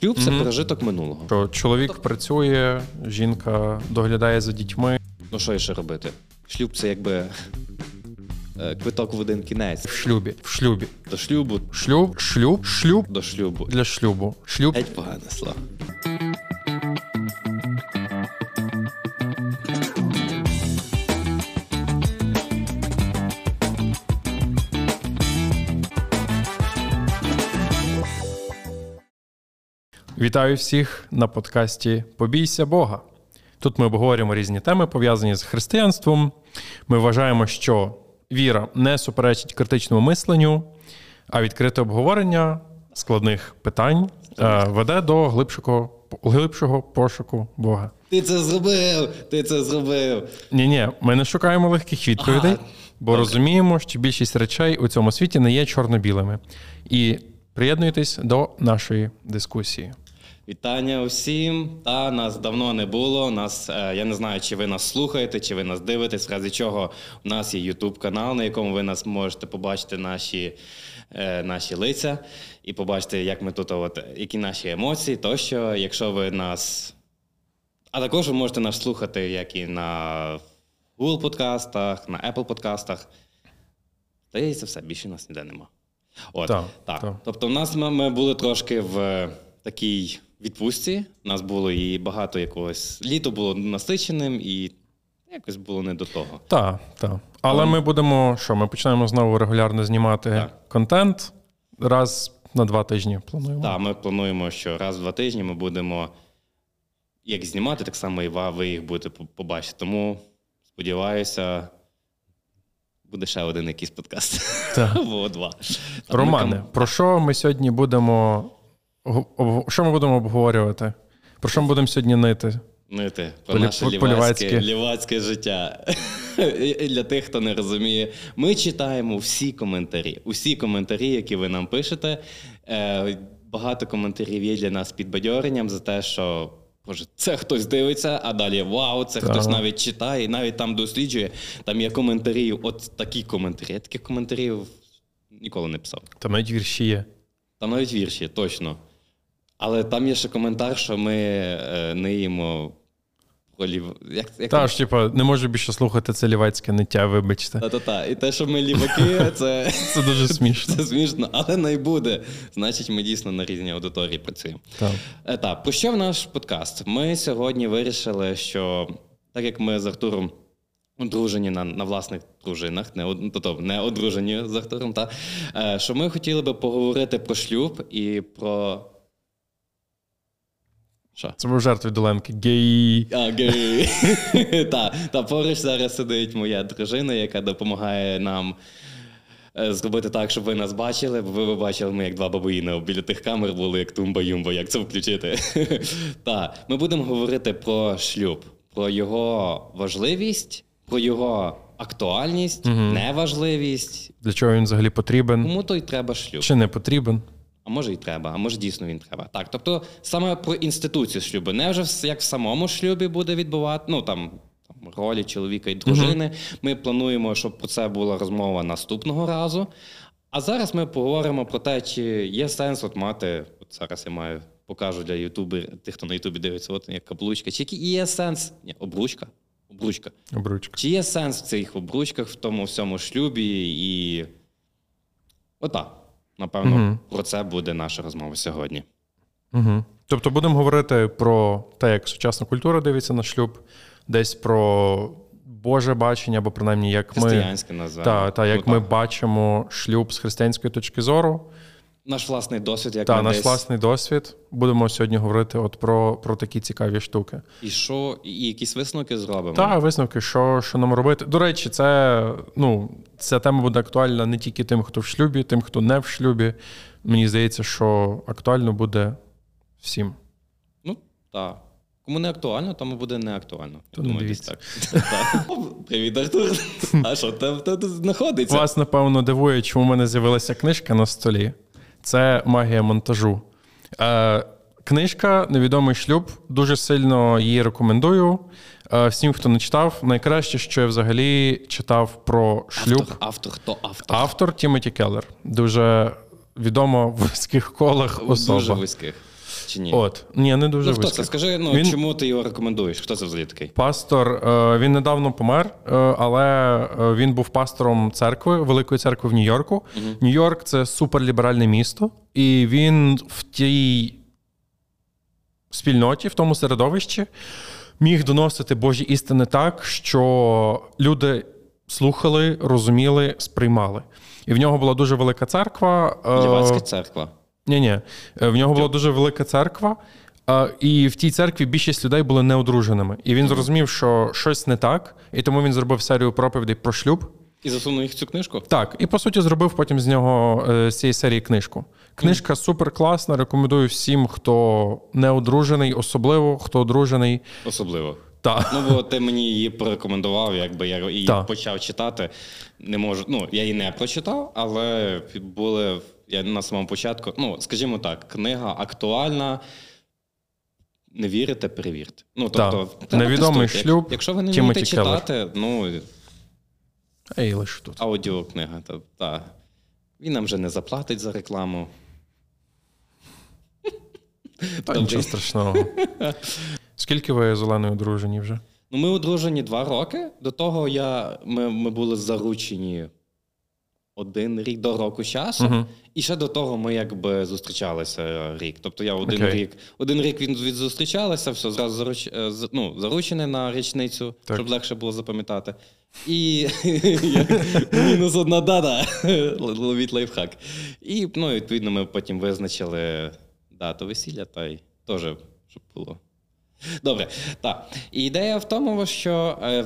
Шлюб це пережиток минулого. Що чоловік працює, жінка доглядає за дітьми. Ну що ще робити? Шлюб це якби е, квиток в один кінець. В шлюбі. В шлюбі. До шлюбу, Шлюб, шлюб, шлюб до шлюбу. для шлюбу. Шлюб. Геть погане слово. Вітаю всіх на подкасті Побійся Бога. Тут ми обговорюємо різні теми, пов'язані з християнством. Ми вважаємо, що віра не суперечить критичному мисленню, а відкрите обговорення складних питань е, веде до глибшого, глибшого пошуку Бога. Ти це зробив! Ти це зробив! Ні, ні, ми не шукаємо легких відповідей, Ага. бо розуміємо, що більшість речей у цьому світі не є чорно-білими. І приєднуйтесь до нашої дискусії. Вітання усім. Та нас давно не було. Нас е, я не знаю, чи ви нас слухаєте, чи ви нас дивитесь. В разі чого у нас є Ютуб канал, на якому ви нас можете побачити наші, е, наші лиця і побачити, як ми тут, от, які наші емоції. Тощо, якщо ви нас. А також ви можете нас слухати як і на Google подкастах, на Apple подкастах. Здається, все, більше нас ніде нема. От, Так, так. так. Тобто, в нас ми, ми були трошки в такій відпустці. У нас було і багато якогось. Літо було насиченим, і якось було не до того. Так, так. Але ми будемо що? Ми почнемо знову регулярно знімати Так. контент раз на два тижні. Плануємо. Так, ми плануємо, що раз в два тижні ми будемо як знімати, так само і ви їх будете побачити. Тому сподіваюся, буде ще один якийсь подкаст. Так. Або два. Романе, про що ми сьогодні будемо що ми будемо обговорювати? Про що ми будемо сьогодні нити? Нити про Полі- наше лівацьке, лівацьке життя. І Для тих, хто не розуміє, ми читаємо всі коментарі. Усі коментарі, які ви нам пишете. Е, Багато коментарів є для нас підбадьоренням за те, що. Боже, це хтось дивиться, а далі вау, це Так. хтось навіть читає, і навіть там досліджує. Там є коментарі, от такі коментарі. Я таких коментарів ніколи не писав. Там навіть вірші є. Там навіть вірші, точно. Але там є ще коментар, що ми е, не їмо голів. Як, як Та ж, типа, не можу більше слухати це лівацьке ниття, вибачте. Та-та-та. І те, що ми ліваки, це, Це дуже смішно. це смішно, але не буде. Значить, ми дійсно на різній аудиторії працюємо. Так. Е, Так, про що в наш подкаст? Ми сьогодні вирішили, що так як ми з Артуром одружені на, на власних дружинах, не, тобто не одружені з Артуром, та, е, що ми хотіли би поговорити про шлюб і про. Що? Це був жарт від Оленки. Гей. А, гей. та, та поруч зараз сидить моя дружина, яка допомагає нам е, зробити так, щоб ви нас бачили, бо ви бачили, ми як два бабуїни біля тих камер були, як тумба-юмба, як це включити. та, ми будемо говорити про шлюб, про його важливість, про його актуальність, неважливість. Для чого він взагалі потрібен? Кому то й треба шлюб. Чи не потрібен? А може і треба, а може дійсно він треба. Так, тобто саме про інституцію шлюбу, не вже як в самому шлюбі буде відбувати, ну там. там, Ролі чоловіка і дружини. Ми плануємо, щоб про це була розмова наступного разу. А зараз ми поговоримо про те, чи є сенс от мати. От зараз я маю покажу для ютубер, тих, хто на Ютубі дивиться, от як каблучка. Чи є сенс? Ні, обручка. Обручка. Обручка. Чи є сенс в цих обручках, в тому всьому шлюбі? І отак. Напевно, угу. про це буде наша розмова сьогодні. Угу. Тобто будемо говорити про те, як сучасна культура дивиться на шлюб, десь про Боже бачення, або принаймні як ми, та, та, як Ну, ми бачимо шлюб з християнської точки зору. Наш власний досвід, як Та ми наш десь... власний досвід. Будемо сьогодні говорити от про, про такі цікаві штуки. І що, і якісь висновки зробимо. Та висновки, що, що нам робити. До речі, це ну, ця тема буде актуальна не тільки тим, хто в шлюбі, тим, хто не в шлюбі. Мені здається, що актуально буде всім. Ну, так. Кому не актуально, тому буде не актуально. То Я не думаю, десь так. Так. Привіт, Артур. А що там знаходиться? Вас, напевно, дивує, чому в мене з'явилася книжка на столі. Це магія монтажу. Е, книжка Невідомий шлюб. Дуже сильно її рекомендую. Е, всім, хто не читав, найкраще, що я взагалі читав про шлюб. Автор, автор, хто автор? Автор Тімоті Келлер. Дуже відомо в вузьких колах Дуже вузьких. Чи ні? От, ні, не дуже ну, хто вузьких. це? Скажи, ну Він- чому ти його рекомендуєш? Хто це взагалі такий? Пастор, е, він недавно помер, е, але е, він був пастором церкви, великої церкви в Нью-Йорку. Нью-Йорк це суперліберальне місто, і він в тій спільноті, в тому середовищі, міг доносити Божі істини так, що люди слухали, розуміли, сприймали. І в нього була дуже велика церква. Лівацька церква. Ні, ні. В нього була дуже велика церква, і в тій церкві більшість людей були неодруженими. І він зрозумів, що щось не так, і тому він зробив серію проповідей про шлюб. І засунув їх в цю книжку? Так, і по суті зробив потім з нього е, з цієї серії книжку. Книжка супер класна. Рекомендую всім, хто не одружений, особливо хто одружений. Особливо. Та. Ну, бо ти мені її порекомендував, якби я її Так. почав читати. Не можу. Ну, я її не прочитав, але були я на самому початку. Ну, скажімо так, книга актуальна. Не вірите, перевірте. Ну, тобто, треба Невідомий тестувати. шлюб, Якщо ви не вмієте Келлер. читати, ну Ей, лише тут. аудіокнига, то та. Він нам вже не заплатить за рекламу. Та нічого страшного. Скільки ви з Оленою одружені вже? Ну, ми одружені два роки. До того я, ми, ми були заручені один рік до року часу. Мгм. І ще до того ми якби зустрічалися рік. Тобто я один Окей. рік, один рік він від зустрічалися, все зразу заруч, е, ну, заручений на річницю, Так. щоб легше було запам'ятати. І мінус одна дата. Ловіть лайфхак. І ну, відповідно ми потім визначили дату весілля, та й теж, щоб було. Добре, так. І ідея в тому, що е,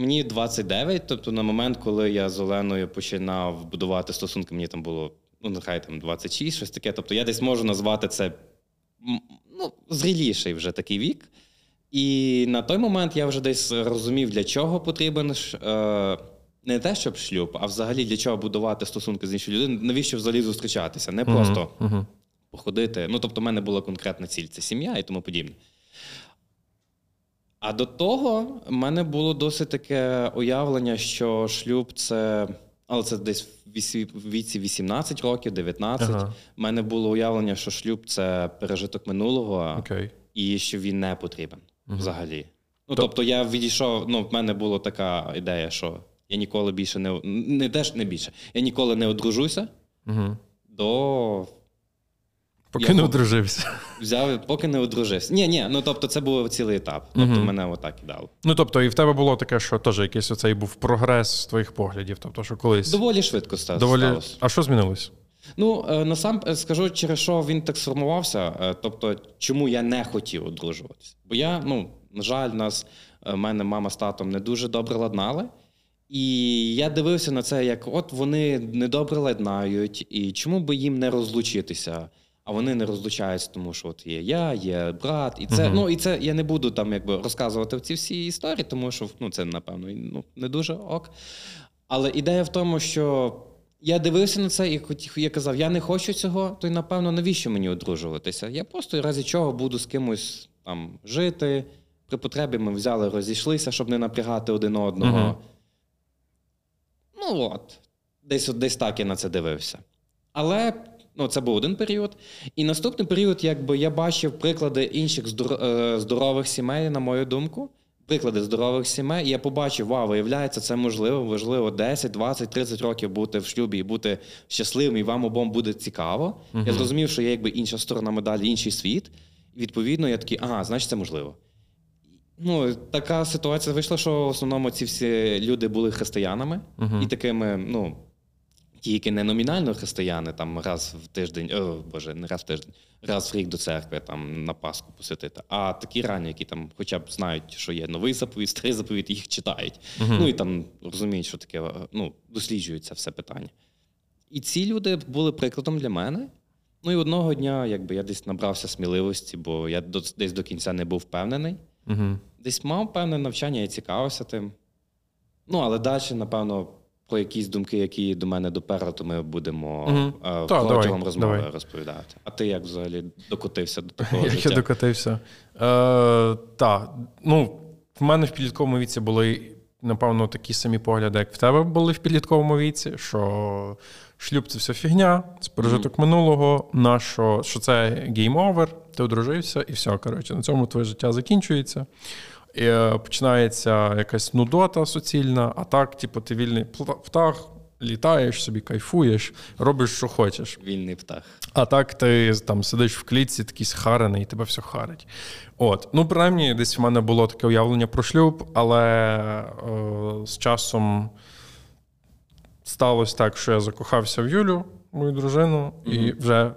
мені 29, тобто на момент, коли я з Оленою починав будувати стосунки, мені там було, ну, нехай там 26, щось таке. Тобто я десь можу назвати це ну, зріліший вже такий вік. І на той момент я вже десь розумів, для чого потрібен е, не те, щоб шлюб, а взагалі для чого будувати стосунки з іншою людиною, навіщо взагалі зустрічатися, не просто Угу. походити. Ну, тобто, в мене була конкретна ціль це сім'я і тому подібне. А до того в мене було досить таке уявлення, що шлюб це. Але це десь в віці 18 років, 19. Ага. У мене було уявлення, що шлюб це пережиток минулого, Окей. і що він не потрібен взагалі. Ну, То- тобто я відійшов, ну, в мене була така ідея, що я ніколи більше не не теж не більше. Я ніколи не одружуся Угу. до Поки Я не одружився. Взяв, поки не одружився. Ні, ні, ну тобто це був цілий етап. Тобто Мгм. мене отак і дало. Ну тобто, і в тебе було таке, що теж якийсь оцей був прогрес твоїх поглядів. Тобто, що колись Доволі швидко ста- доволі. сталося. А що змінилось? Ну, е, насам е, скажу, через що він так сформувався. е, Тобто, чому я не хотів одружуватися. Бо я, ну, на жаль, нас, мене мама з татом не дуже добре ладнали. І я дивився на це, як от вони недобре ладнають, і чому би їм не розлучитися? А вони не розлучаються, тому що от є я, є брат, і це Мгм. ну і це я не буду там якби розказувати ці всі історії, тому що ну це напевно ну, не дуже ок. Але ідея в тому, що я дивився на це і я казав, я не хочу цього, то й напевно навіщо мені одружуватися? Я просто разі чого буду з кимось там жити. При потребі ми взяли, розійшлися, щоб не напрягати один одного. Мгм. Ну от, десь, десь так я на це дивився. Але ну, це був один період. І наступний період, якби я бачив приклади інших е, здорових сімей, на мою думку. Приклади здорових сімей, і я побачив, вау, виявляється, це можливо, важливо 10, 20, 30 років бути в шлюбі і бути щасливим, і вам обом буде цікаво. Я зрозумів, що є якби інша сторона медалі, інший світ. І відповідно я такий, ага, значить, це можливо. Ну, така ситуація вийшла, що в основному ці всі люди були християнами, Мгм. і такими, ну, ті, які не номінально християни, там раз в тиждень, о, боже, не раз в тиждень, раз в рік до церкви, там на Пасху посвятити. А такі ранні, які там хоча б знають, що є новий заповідь, старий заповідь, їх читають. Ну і там розуміють, що таке, ну, досліджують це все питання. І ці люди були прикладом для мене. Ну і одного дня, якби я десь набрався сміливості, бо я десь до кінця не був впевнений. Угу. Десь мав певне навчання і цікавився тим. Ну, але далі, напевно, про якісь думки, які до мене доперли, то ми будемо е, Та, протягом розмови давай. розповідати. А ти як взагалі докотився до такого Як я докотився. Е, так, ну, в мене в підлітковому віці були напевно, такі самі погляди, як в тебе були в підлітковому віці, що шлюб це все фігня, це пережиток mm-hmm. минулого, на що, що це game over, ти одружився, і все. Коротше, на цьому твоє життя закінчується. І е, Починається якась нудота суцільна, а так, типу, ти вільний птах, літаєш собі, кайфуєш, робиш, що хочеш. Вільний птах. А так ти там сидиш в клітці, такий схарений, і тебе все харить. От, ну принаймні, десь в мене було таке уявлення про шлюб, але е, з часом сталося так, що я закохався в Юлю, мою дружину, mm і вже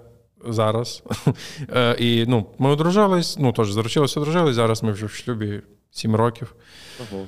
зараз. е, і ну, ми одружились, ну теж заручилися, одружились. Зараз ми вже в шлюбі 7 років. Ого.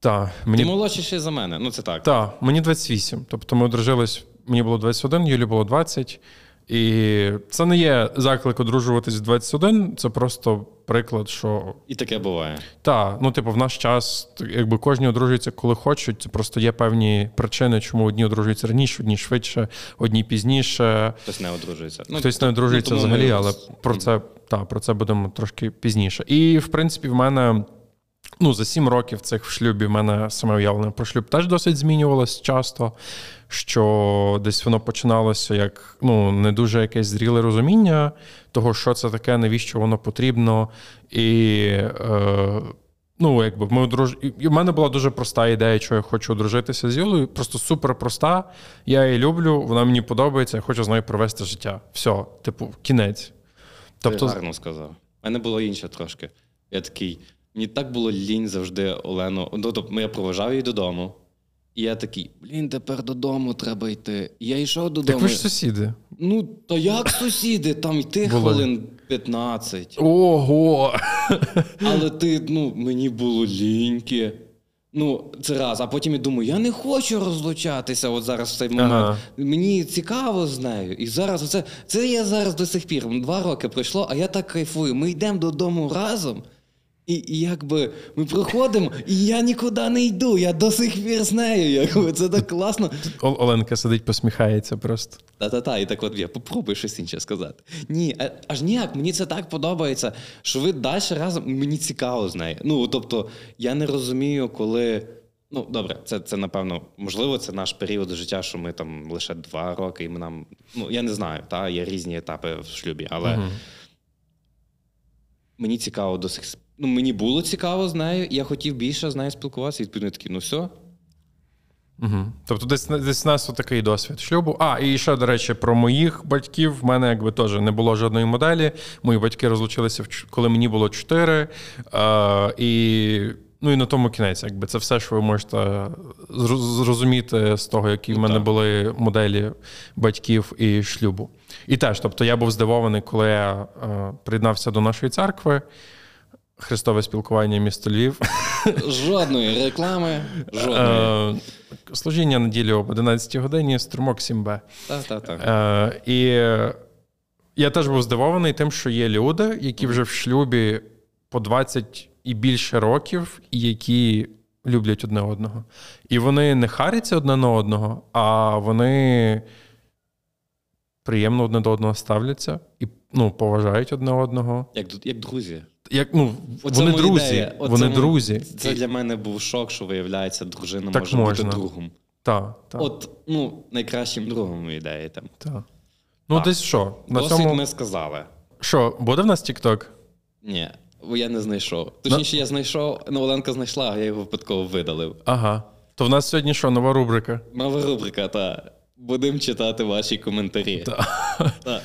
Та, мені... Ти молодший за мене, ну це так. Так, мені 28. Тобто ми одружились, мені було 21, Юлі було 20. І це не є заклик одружуватись в 21, це просто приклад, що. І таке буває. Так, ну, типу, в наш час, якби кожні одружуються, коли хочуть. Це просто є певні причини, чому одні одружуються раніше, одні швидше, одні пізніше. Хтось не одружується. Ну, Хтось не одружується ну, взагалі, але про це, та, про це будемо трошки пізніше. І, в принципі, в мене. Ну, за сім років цих в шлюбі в мене саме уявлення про шлюб теж досить змінювалось часто, що десь воно починалося як ну, не дуже якесь зріле розуміння того, що це таке, навіщо воно потрібно. І е, ну, якби ми одруж... І в мене була дуже проста ідея, що я хочу одружитися з Юлею. Просто супер проста. Я її люблю, вона мені подобається, я хочу з нею провести життя. Все, типу, кінець. Тобто... Ти гарно сказав. У мене було інше трошки. Я такий. Мені так було лінь завжди Олену. Ну, тобто я проважав її додому. І я такий, блін, тепер додому треба йти. І я йшов додому. Так ви ж сусіди. Ну, то як сусіди? Там йти Були. хвилин 15. Ого! Але ти, ну, мені було ліньки. Ну, це раз. А потім я думаю, я не хочу розлучатися от зараз в цей момент. Ага. Мені цікаво з нею. І зараз це, це я зараз до сих пір. Два роки пройшло, а я так кайфую. Ми йдемо додому разом. І, і якби ми проходимо, і я нікуди не йду. Я до сих пір з нею. Якби це так класно. Оленка сидить, посміхається просто. Та-та-та, і так от я попробуй щось інше сказати. Ні, аж ніяк, мені це так подобається, що ви далі разом мені цікаво з нею. Ну тобто, я не розумію, коли. Ну, добре, це це напевно можливо, це наш період життя, що ми там лише два роки, і ми нам. Ну я не знаю, та є різні етапи в шлюбі, але. uh Мені цікаво до сих ну, мені було цікаво з нею, і я хотів більше з нею спілкуватися, і відповідно такий, ну все. Угу. Тобто, десь десь у нас такий досвід шлюбу. А, і ще, до речі, про моїх батьків в мене якби теж не було жодної моделі. Мої батьки розлучилися, коли мені було 4. А, і ну і на тому кінець, якби це все, що ви можете зрозуміти з того, які в мене так. були моделі батьків і шлюбу. І теж, тобто, я був здивований, коли я а, приєднався до нашої церкви. Христове спілкування місто Львів. Жодної реклами. жодної. Е, служіння неділі об 11 годині, струмок 7Б. Так, так, так. Е, і я теж був здивований тим, що є люди, які вже в шлюбі по 20 і більше років, і які люблять одне одного. І вони не харяться одне на одного, а вони приємно одне до одного ставляться і ну, поважають одне одного. Як як друзі. Як, ну, Вони друзі. Вони друзі. Це для мене був шок, що виявляється, дружина так може можна. бути другом. Так, так. От, ну, найкращим другом ідеї там. Так. Ну, так. десь що? На Досить цьому... ми сказали. Що, буде в нас TikTok? Ні, бо я не знайшов. Точніше, На... я знайшов, ну, Оленка знайшла, а я його випадково видалив. Ага. То в нас сьогодні що, нова рубрика? Нова рубрика, так. Будемо читати ваші коментарі. Так. Так.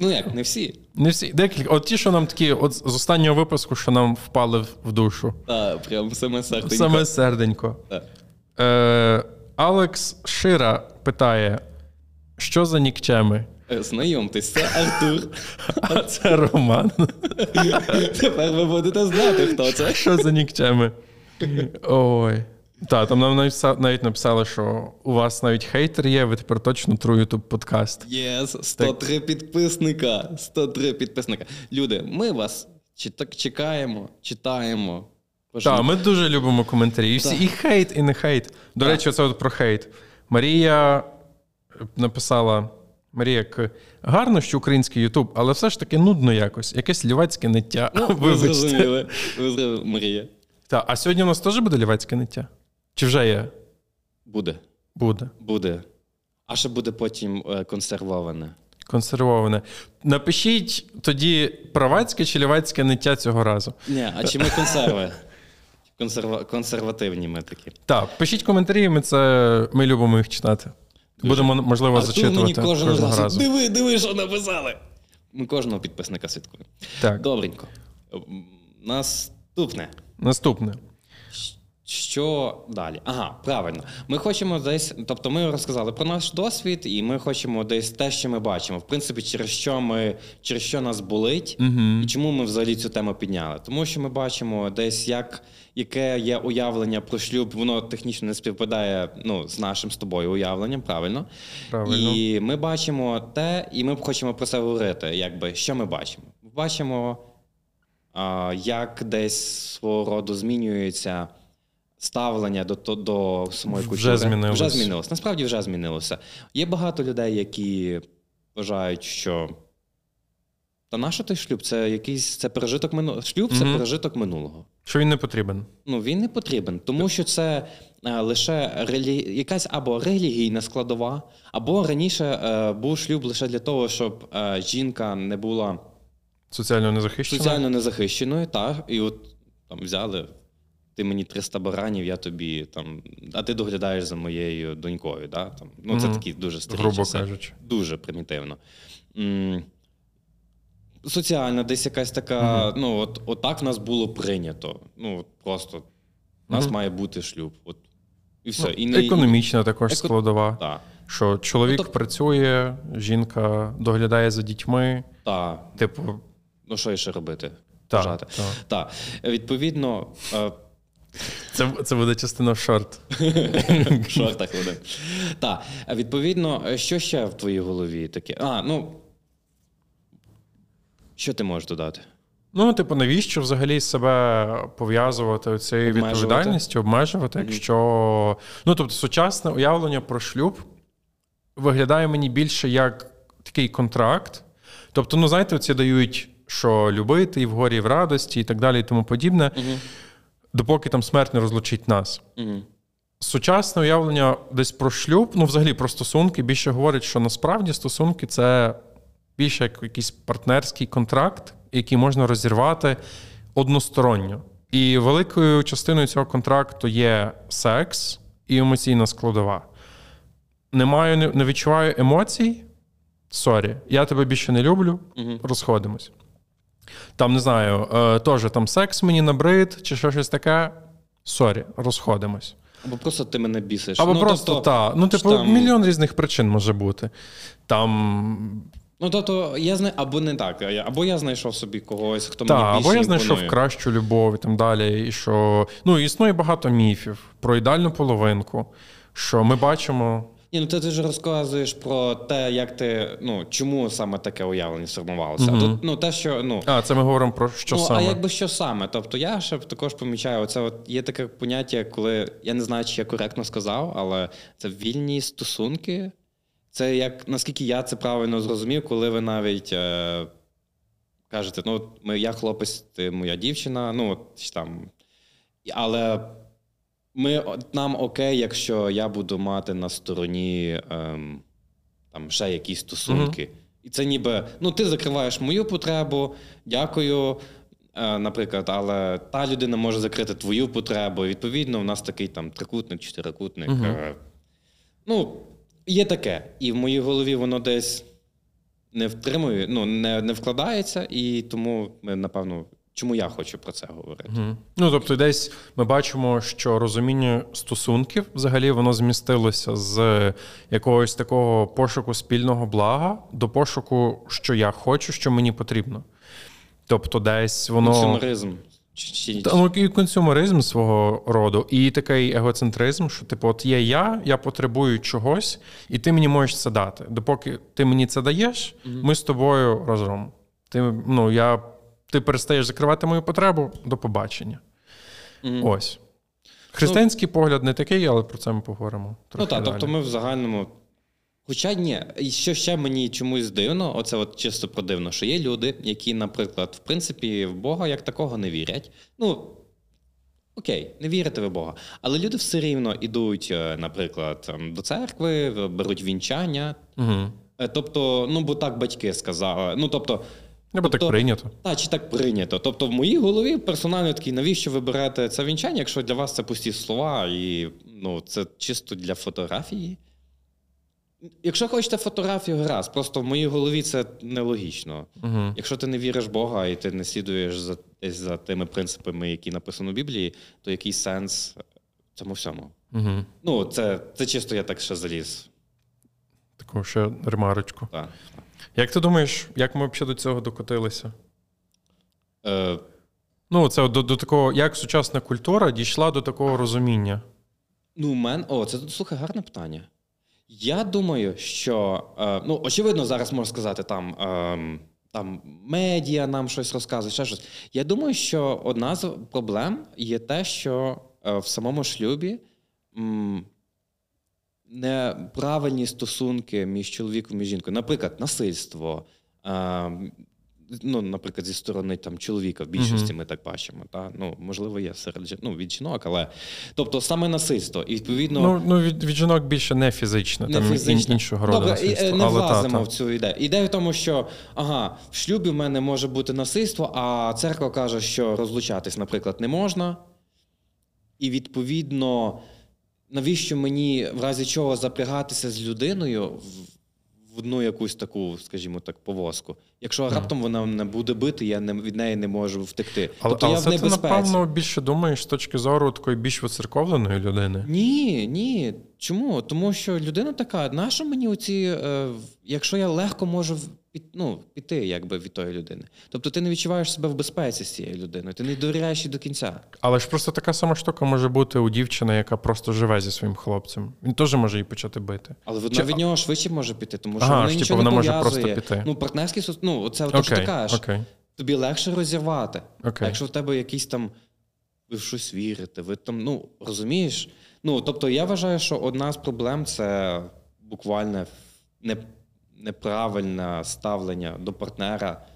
Ну як, не всі. Не всі. Декілька. От ті, що нам такі, от з останнього випуску, що нам впали в душу. Так, прям саме серденько. Саме серденько. Так. Е, Алекс Шира питає: що за нікчеми? Е, знайомтесь, це Артур. А це Роман. Тепер ви будете знати, хто це. Що за нікчеми? Ой. Так, там нам навіть написали, що у вас навіть хейтер є, ви тепер точно True YouTube подкаст. Yes, 103 так. підписника. 103 підписника. Люди, ми вас так чекаємо, читаємо. Так, ми дуже любимо коментарі. І всі, і хейт, і не хейт. До так. речі, це от про хейт. Марія написала. Марія, гарно, що український Ютуб, але все ж таки нудно якось. Якесь лівацьке ниття. Ну, ви зрозуміли. Ви зрозуміли, Марія. Так, а сьогодні у нас теж буде лівацьке ниття? Чи вже є? Буде. Буде. Буде. А ще буде потім е, консервоване. Консервоване. Напишіть тоді правацьке чи лівацьке ниття цього разу. Ні, а чи ми консерви? Консерва... Консервативні ми такі. Так, пишіть коментарі, ми це ми любимо їх читати. Будемо, можливо, а зачитувати мені кожен кожного раз. разу. Диви, диви, що написали. Ми кожного підписника слідкуємо. Так, Добренько. Наступне. наступне. Що далі? Ага, правильно. Ми хочемо десь, тобто ми розказали про наш досвід, і ми хочемо десь те, що ми бачимо. В принципі, через що ми через що нас болить, Угу. і чому ми взагалі цю тему підняли? Тому що ми бачимо десь, як яке є уявлення про шлюб, воно технічно не співпадає ну, з нашим з тобою уявленням, правильно? Правильно. І ми бачимо те, і ми хочемо про це говорити. Якби що ми бачимо? Ми бачимо, а, як десь свого роду змінюється ставлення до, до, до самої Вже культури. змінилось. Вже змінилось. Насправді вже змінилося. Є багато людей, які вважають, що. Та нащо той шлюб? Це якийсь це пережиток минулого. Шлюб це Мгм. пережиток минулого. Що він не потрібен. Ну він не потрібен, тому що це е, лише релі... якась або релігійна складова, або раніше е, був шлюб лише для того, щоб е, жінка не була Соціально незахищена. соціально незахищеною, та і от там взяли. Ти мені 300 баранів, я тобі там, а ти доглядаєш за моєю донькою. Да? Там, ну, це Мгм. такі дуже старі грубо часи. кажучи. Дуже примітивно. М, Соціальна, десь якась така, Мгм. ну, от, от так в нас було прийнято. Ну, от просто у нас має бути шлюб. От, і все. Ну, і не, Економічна також Еко- складова. Так, Що чоловік Ну, тоб- працює, жінка доглядає за дітьми. так. Типу, Ну, що ще робити? так. Так. Так. Відповідно, е, Це, це буде частина в шорт. в шортах один. Так, відповідно, що ще в твоїй голові таке? А, ну. Що ти можеш додати? Ну, типу, навіщо взагалі себе пов'язувати цією Обмежувати. відповідальністю, обмежувати, якщо. Ну, тобто, сучасне уявлення про шлюб виглядає мені більше як такий контракт. Тобто, ну, знаєте, ці дають, що любити і в горі, і в радості, і так далі, і тому подібне, Угу. Допоки там смерть не розлучить нас. Угу. Сучасне уявлення десь про шлюб, ну, взагалі про стосунки, більше говорить, що насправді стосунки це більше як якийсь партнерський контракт, який можна розірвати односторонньо. І великою частиною цього контракту є секс і емоційна складова. Не маю, не, не відчуваю емоцій. Sorry, я тебе більше не люблю, Угу. розходимось. Там, не знаю, е, теж там секс мені набрид, чи що щось таке. Sorry, розходимось. Або просто ти мене бісиш. Або ну, просто тобто, та. Ну, типу, там- мільйон різних причин може бути. Там. Ну, тобто, я знаю, або не так, або я знайшов собі когось, хто Та, мені більше або я знайшов імпонує. кращу любов і так далі. І що. Ну, існує багато міфів про ідеальну половинку, що ми бачимо. Ні, ну ти, ти ж розказуєш про те, як ти, ну, чому саме таке уявлення сформувалося. Мгм. А тут, ну, те, що, ну, А, це ми говоримо про що ну, саме. а якби що саме? Тобто я ще також помічаю, це от є таке поняття, коли я не знаю, чи я коректно сказав, але це вільні стосунки. Це як наскільки я це правильно зрозумів, коли ви навіть е, кажете, ну, ми, я хлопець, ти моя дівчина, ну, от, там. Але ми, нам окей, якщо я буду мати на стороні ем, там ще якісь стосунки. І це ніби, ну, ти закриваєш мою потребу, дякую. Е, наприклад, але та людина може закрити твою потребу. Відповідно, в нас такий там трикутник, чотирикутник. Мгм. Е, ну, є таке. І в моїй голові воно десь не втримує, ну, не, не вкладається, і тому ми, напевно, чому я хочу про це говорити. Мгм. Ну, тобто, десь ми бачимо, що розуміння стосунків взагалі воно змістилося з якогось такого пошуку спільного блага до пошуку, що я хочу, що мені потрібно. Тобто, десь воно. Консюмеризм. Та, ну, і консюмеризм свого роду, і такий егоцентризм, що, типу, от є я, я потребую чогось, і ти мені можеш це дати. Допоки ти мені це даєш, ми з тобою разом. Ти, ну, я, ти перестаєш закривати мою потребу до побачення. Мгм. Ось. Християнський погляд не такий, але про це ми поговоримо. Ну так, тобто ми в загальному. Хоча ні, і що ще мені чомусь дивно, оце от чисто продивно, що є люди, які, наприклад, в принципі, в Бога як такого не вірять. Ну, Окей, не вірите ви в Бога. Але люди все рівно йдуть, е, наприклад, до церкви, беруть вінчання. Угу. Тобто, ну бо так батьки сказали. Ну тобто, Або так Тобто- прийнято. та чи так прийнято. Тобто, в моїй голові персонально такий, навіщо ви берете це вінчання, якщо для вас це пусті слова, і ну це чисто для фотографії. Якщо хочете фотографію, гаразд, просто в моїй голові це нелогічно. Угу. Якщо ти не віриш в Бога і ти не слідуєш за, за тими принципами, які написано в Біблії, то який сенс в цьому всьому? Угу. Ну, це, це чисто я так ще заліз. Таку ще ремарочку. Так. Як ти думаєш, як ми взагалі до цього докотилися? Е, Ну, це до, до такого, як сучасна культура дійшла до такого розуміння. Ну, мен... О, це слухай, гарне питання. Я думаю, що е, ну, очевидно, зараз можна сказати, там, е, там медіа нам щось розказує, ще щось. Я думаю, що одна з проблем є те, що е, в самому шлюбі м, неправильні стосунки між чоловіком і жінкою. Наприклад, насильство. Ну, наприклад, зі сторони там чоловіка в більшості Мгм. ми так бачимо. Та? Ну, можливо, є серед жін- ну, від жінок, але тобто саме насильство. І відповідно Ну, ну від, від жінок більше не фізичне, не там фізичне. іншого роду Добре, і, е, насильство. не Але та, влазимо та. в цю ідею. Ідея в тому, що ага, в шлюбі в мене може бути насильство, а церква каже, що розлучатись, наприклад, не можна. І відповідно, навіщо мені в разі чого запрягатися з людиною в, одну якусь таку, скажімо так, повозку. Якщо раптом вона мене буде бити, я не, від неї не можу втекти. Але, тобто але я в це ти, напевно, більше думаєш з точки зору такої більш вицерковленої людини. Ні, ні. Чому? Тому що людина така, нащо мені оці, е, якщо я легко можу під, ну, піти якби, від тої людини. Тобто ти не відчуваєш себе в безпеці з цією людиною, ти не довіряєш їй до кінця. Але ж просто така сама штука може бути у дівчини, яка просто живе зі своїм хлопцем. Він теж може її почати бити. Але вона Чи- від нього швидше може піти, тому що Ага, вона ж, типу, нічого вона не може пов'язує. просто піти. Ну, партнерський сос... ну, це те, що ти кажеш. окей, Тобі легше розірвати. Окей. якщо в тебе якийсь там ви в щось вірите, ви там, ну розумієш? Ну тобто, я вважаю, що одна з проблем це буквально не, неправильне ставлення до партнера.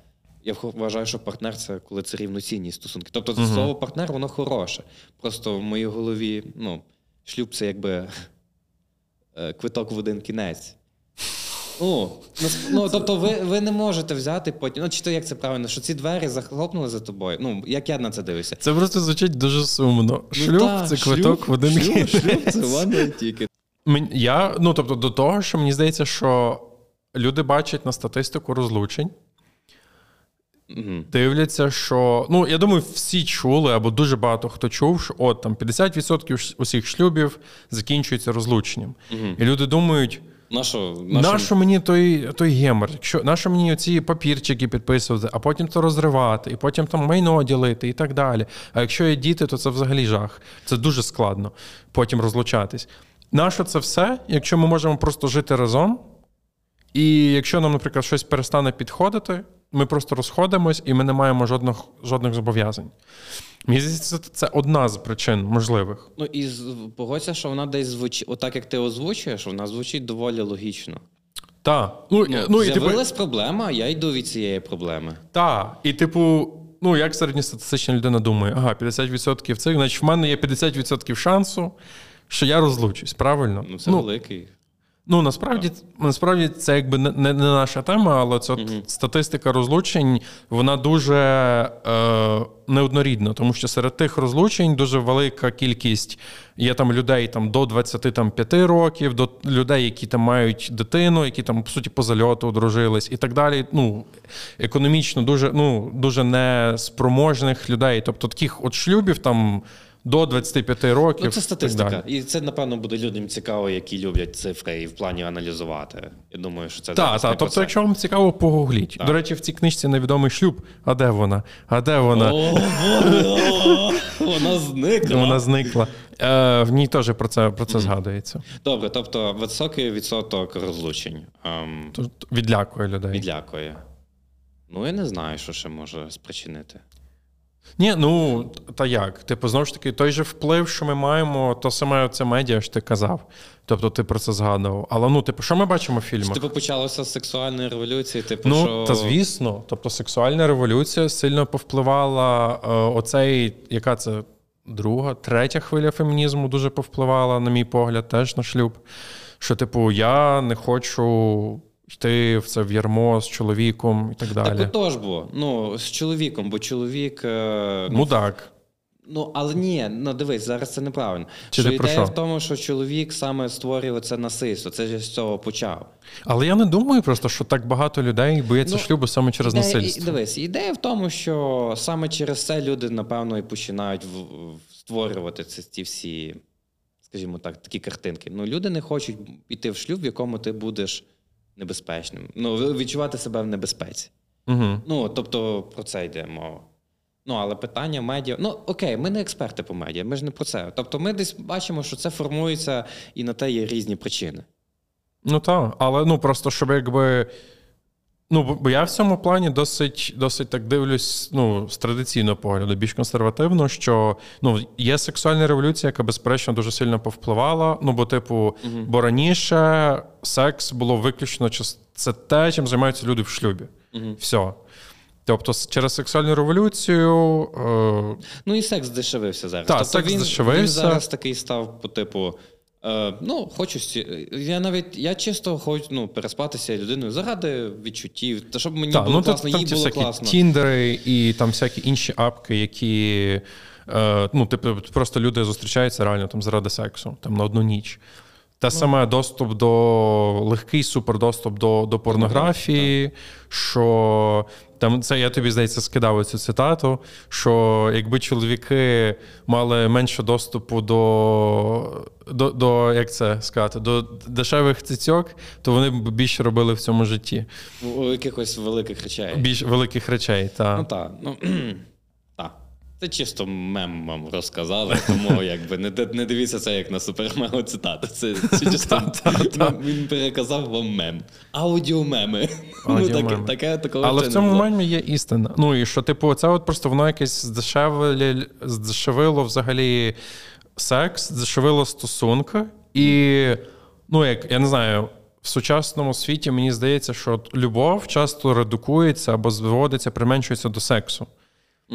Я вважаю, що партнер це коли це рівноцінні стосунки. Тобто, Мгм. слово партнер, воно хороше. Просто в моїй голові, ну, шлюб це якби е, квиток в один кінець. Ну, ну тобто, ви, ви не можете взяти потім. Ну, чи то як це правильно, що ці двері захлопнули за тобою. Ну, як я на це дивлюся? Це просто звучить дуже сумно. Шлюб та, це квиток шлюб- в один шлюб, кінець. Шлюб це one way ticket. Я, ну тобто, до того, що мені здається, що люди бачать на статистику розлучень, Мгм. дивляться, що. Ну, я думаю, всі чули, або дуже багато хто чув, що от там 50% усіх шлюбів закінчується розлученням. Мгм. І люди думають. На що? на Нащо мені той, той гемор? Що, нащо мені оці папірчики підписувати, а потім то розривати, і потім там майно ділити і так далі. А якщо є діти, то це взагалі жах. Це дуже складно потім розлучатись. Нащо це все, якщо ми можемо просто жити разом? І якщо нам, наприклад, щось перестане підходити, ми просто розходимось і ми не маємо жодних, жодних зобов'язань. Мені здається, це, одна з причин можливих. Ну і погодься, що вона десь звучить, отак як ти озвучуєш, вона звучить доволі логічно. Так. Ну, Ну, ну, і, типу, проблема, я йду від цієї проблеми. Так, і типу, ну як середньостатистична людина думає, ага, 50% цих, значить в мене є 50% шансу, що я розлучусь, правильно? Ну, це ну, великий. Ну насправді, насправді це якби не, не, наша тема, але от Мгм. статистика розлучень, вона дуже е, неоднорідна, тому що серед тих розлучень дуже велика кількість є там людей там, до 25 років, до людей, які там мають дитину, які там, по суті, по зальоту одружились і так далі. Ну, економічно дуже, ну, дуже неспроможних людей. Тобто таких от шлюбів там до 25 років. Ну, це статистика. І це, напевно, буде людям цікаво, які люблять цифри і в плані аналізувати. Я думаю, що це Так, так. Тобто, якщо вам цікаво, погугліть. Так. До речі, в цій книжці невідомий шлюб. А де вона? А де вона? Вона зникла. Вона зникла. Е, в ній теж про це, про це згадується. Добре, тобто високий відсоток розлучень ем, відлякує людей. відлякує. Ну, я не знаю, що ще може спричинити. Ні, ну та як? Типу, знову ж таки, той же вплив, що ми маємо, то саме це медіа ж ти казав. Тобто ти про це згадував. Але ну, типу, що ми бачимо в фільмах? Типу почалося з сексуальної революції, типу, Ну, що... та звісно. Тобто, сексуальна революція сильно повпливала е, оцей, яка це друга, третя хвиля фемінізму дуже повпливала, на мій погляд, теж на шлюб. Що, типу, я не хочу йти в це в ярмо з чоловіком і так далі. Так отож було. Ну, з чоловіком, бо чоловік. е, Ну, Мудак. ну але ні, ну дивись, зараз це неправильно. Чи що ти ідея в тому, що чоловік саме створює це насильство. Це ж з цього почав. Але я не думаю просто, що так багато людей бояться Ну, шлюбу саме через Ідея- насильство. і- Дивись, ідея в тому, що саме через це люди, напевно, і починають в- в- створювати ці, ці всі, скажімо так, такі картинки. Ну, люди не хочуть піти в шлюб, в якому ти будеш небезпечним. Ну, відчувати себе в небезпеці. Угу. Ну, тобто, про це йде мова. Ну, але питання медіа. Ну, окей, ми не експерти по медіа, ми ж не про це. Тобто, ми десь бачимо, що це формується, і на те є різні причини. Ну так, але ну просто щоб якби. Ну, бо- я в цьому плані досить, досить так дивлюсь, ну, з традиційного погляду, більш консервативно, що ну, є сексуальна революція, яка, безперечно, дуже сильно повпливала. Ну, бо, типу, бо раніше секс було виключно це те, чим займаються люди в шлюбі. Все. Тобто, через сексуальну революцію. Е, Ну і секс здешевився зараз. Так, тобто секс він, здешевився. Він зараз такий став по типу. Е, ну, хочу сі- я навіть я чисто хочу ну, переспатися людиною заради відчуттів, та щоб мені Так, було ну класно, їй було всякі класно. тіндери і там всякі інші апки, які е, ну, типу, просто люди зустрічаються реально там заради сексу, там на одну ніч. Те саме доступ до легкий супердоступ до, до порнографії, що там це я тобі здається скидав цю цитату. Що якби чоловіки мали менше доступу до, до, до як це сказати, до дешевих цицьок, то вони б більше робили в цьому житті. У якихось великих речей. Більш великих речей, та Ну так. Ну, так. Це чисто мем вам розказали, тому якби не, не дивіться це як на супермего цитату. Це, це чисто він переказав вам мем. Аудіомеми. Ну, таке, таке, Але в цьому мемі є істина. Ну і що, типу, це от просто воно якесь здешевило взагалі секс, здешевило стосунки. І, ну, як я не знаю, в сучасному світі мені здається, що любов часто редукується або зводиться, применшується до сексу.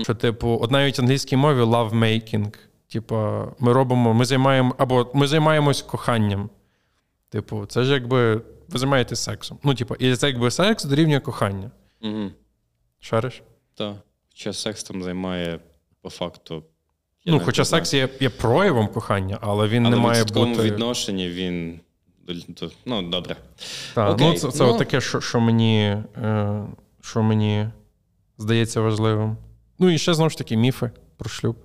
Що, типу, от навіть в англійській мові love making. Типу, ми робимо, ми займаємо, або ми займаємось коханням. Типу, це ж якби ви займаєтесь сексом. Ну, типу, і це якби секс дорівнює кохання. Угу. Шариш? Так. Хоча секс там займає по факту. я ну, хоча знаю. секс є, є проявом кохання, але він Але не в має бути. відношенні він. до- до- Ну, добре. Та, Окей, ну, це це ну- таке, що, що, мені, е, що мені здається важливим. Ну, і ще знову ж таки міфи про шлюб,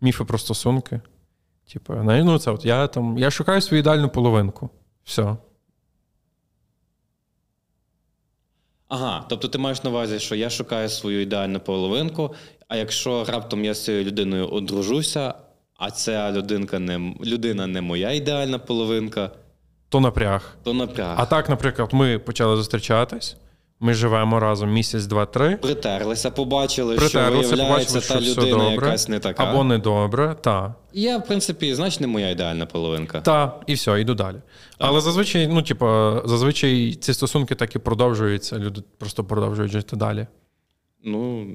міфи про стосунки. Типу, ну, це от я там. Я шукаю свою ідеальну половинку. Все. Ага, тобто ти маєш на увазі, що я шукаю свою ідеальну половинку, а якщо раптом я з цією людиною одружуся, а ця людинка не, людина не моя ідеальна половинка, То напряг. то напряг. А так, наприклад, ми почали зустрічатись, ми живемо разом місяць, два-три. Притерлися, побачили, Притерлися, що виявляється побачили, та що все людина добре. якась не така. Або недобре, та. Я, в принципі, значить, не моя ідеальна половинка. Та, і все, йду далі. Але зазвичай, ну, типу, зазвичай ці стосунки так і продовжуються, люди просто продовжують жити далі. Ну,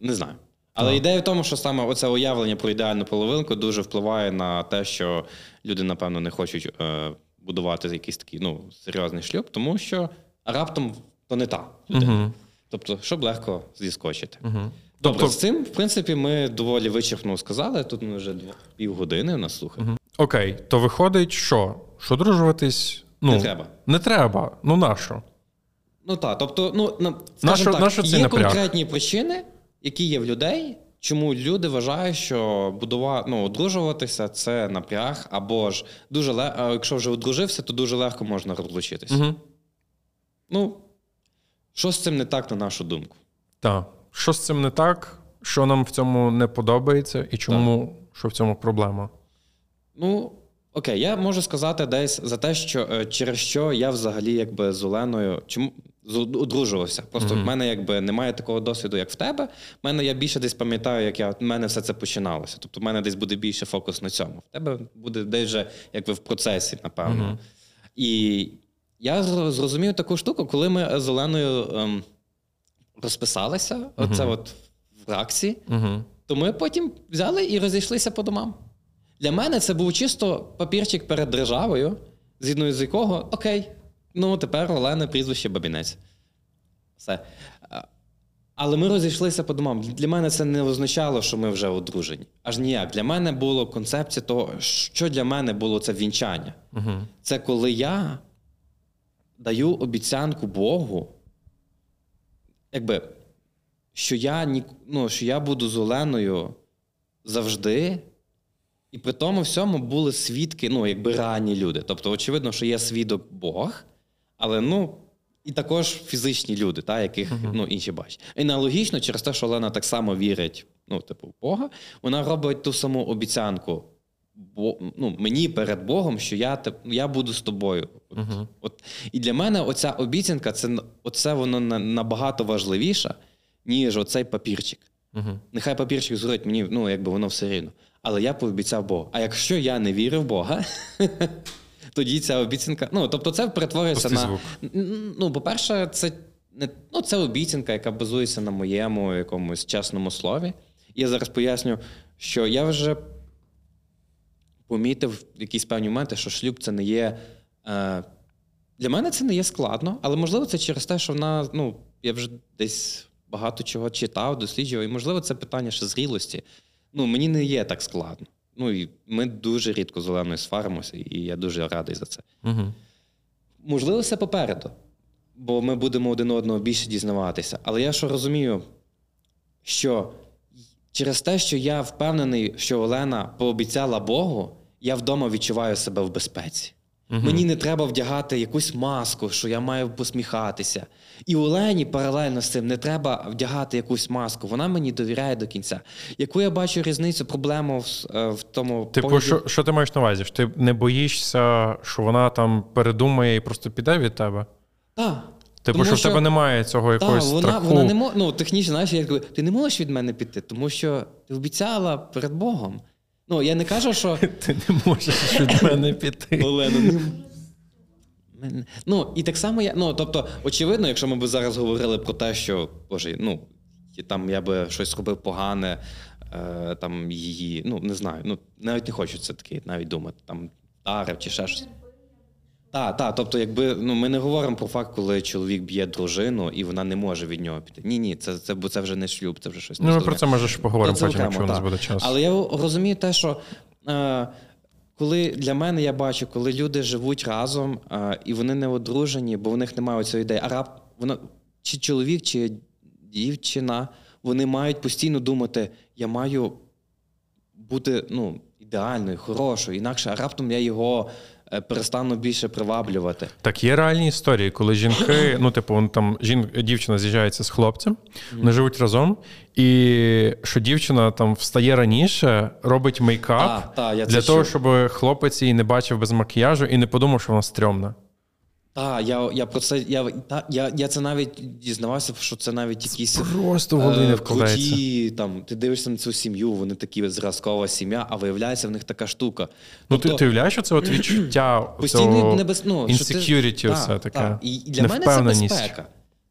не знаю. Але ідея в тому, що саме оце уявлення про ідеальну половинку дуже впливає на те, що люди, напевно, не хочуть е, будувати якийсь такий ну, серйозний шлюб, тому що раптом то не та людина. Угу. Тобто, щоб легко зіскочити. Угу. Тобто, Тобто, з цим, в принципі, ми доволі вичерпно сказали. Тут ми вже півгодини у нас слухають. окей, то виходить, що? Що одружуватись ну, Не треба. Не треба. Ну нащо? Ну так, тобто, ну скажімо так, нащо є напряг? конкретні причини, які є в людей, чому люди вважають, що будува... ну, одружуватися це напряг, або ж дуже ле... а якщо вже одружився, то дуже легко можна розлучитися. Угу. Ну, що з цим не так, на нашу думку? Так. Що з цим не так? Що нам в цьому не подобається, і чому що в цьому проблема? Ну, окей, я можу сказати десь за те, що е, через що я взагалі якби з Оленою чому з- одружувався. Просто в мене якби немає такого досвіду, як в тебе. В мене я більше десь пам'ятаю, як я в мене все це починалося. Тобто, в мене десь буде більше фокус на цьому. В тебе буде десь вже якби в процесі, напевно. І я зрозумів таку штуку, коли ми з Оленою ем, розписалися, оце от в раксі. Угу. то ми потім взяли і розійшлися по домам. Для мене це був чисто папірчик перед державою, згідно з якого окей, ну тепер Олена прізвище Бабінець. Все. Але ми розійшлися по домам. Для мене це не означало, що ми вже одружені. Аж ніяк. Для мене було концепція того, що для мене було це вінчання. Угу. Це коли я даю обіцянку Богу, якби, що я, ні- ну, що я буду з Оленою завжди. І при тому всьому були свідки, ну, якби реальні люди. Тобто, очевидно, що є свідок Бог, але ну, і також фізичні люди, та, яких ну, інші бачать. І аналогічно, через те, що Олена так само вірить ну, типу, в Бога, вона робить ту саму обіцянку бо, ну, мені перед Богом, що я, тип- я буду з тобою. От, Мгм. от. І для мене оця обіцянка, це, оце воно набагато важливіше, ніж оцей папірчик. Угу. Нехай папірчик згорить, мені ну, якби воно все рівно. Але я пообіцяв Богу. А якщо я не вірив в Бога, тоді ця обіцянка. Ну, тобто, це перетворюється на. Ну, по-перше, це не ну, це обіцянка, яка базується на моєму якомусь чесному слові. Я зараз поясню, що я вже помітив в якісь певні моменти, що шлюб це не є. Е, для мене це не є складно, але можливо це через те, що вона, ну, я вже десь багато чого читав, досліджував, і можливо це питання ще зрілості. Ну, мені не є так складно. Ну і ми дуже рідко з Оленою сваримося, і я дуже радий за це. Угу. Можливо, все попереду, бо ми будемо один одного більше дізнаватися. Але я що розумію, що через те, що я впевнений, що Олена пообіцяла Богу, я вдома відчуваю себе в безпеці. Мені не треба вдягати якусь маску, що я маю посміхатися. І Олені паралельно з цим не треба вдягати якусь маску. Вона мені довіряє до кінця. Яку я бачу різницю, проблему в, е, в тому Типу, погляді- що, що ти маєш на увазі? Ти не боїшся, що вона там передумає і просто піде від тебе? Так. Типу, Тому що в тебе немає цього якогось вона, страху. вона не мо... ну, технічно, знаєш, я кажу, ти не можеш від мене піти, тому що ти обіцяла перед Богом. Ну, я не кажу, що Ти не можеш від мене піти. Олена, не... Ну, і так само я. Ну, тобто, очевидно, якщо ми б зараз говорили про те, що Боже, ну, там я би щось робив погане, е, там її, ну, не знаю, ну, навіть не хочу це таке навіть думати, там дарив чи ще щось. Так, так, тобто, якби ну ми не говоримо про факт, коли чоловік б'є дружину і вона не може від нього піти. Ні, ні, це, це, бо це вже не шлюб, це вже щось Ну, ми про це може ще поговоримо потім, якщо у нас буде час. Але я розумію те, що е, коли для мене я бачу, коли люди живуть разом е, і вони не одружені, бо в них немає цієї ідеї. А рап, вона, чи чоловік, чи дівчина, вони мають постійно думати, я маю бути ну, ідеальною, хорошою, інакше а раптом я його перестану більше приваблювати. Так, є реальні історії, коли жінки, ну, типу, вон там жін, дівчина з'їжджається з хлопцем, вони живуть разом, і що дівчина там встає раніше, робить мейкап Та, та, я для того, чув. щоб хлопець її не бачив без макіяжу і не подумав, що вона стрьомна. Так, я, я про це я, та, я, я це навіть дізнавався, що це навіть якісь Просто в голові не е, вкладається. круті, там, ти дивишся на цю сім'ю, вони такі зразкова сім'я, а виявляється в них така штука. Ну, ти, Тобто, ти уявляєш, що це от відчуття постійно небез... ну, ти- insecurity, таке. так. І, для мене це безпека.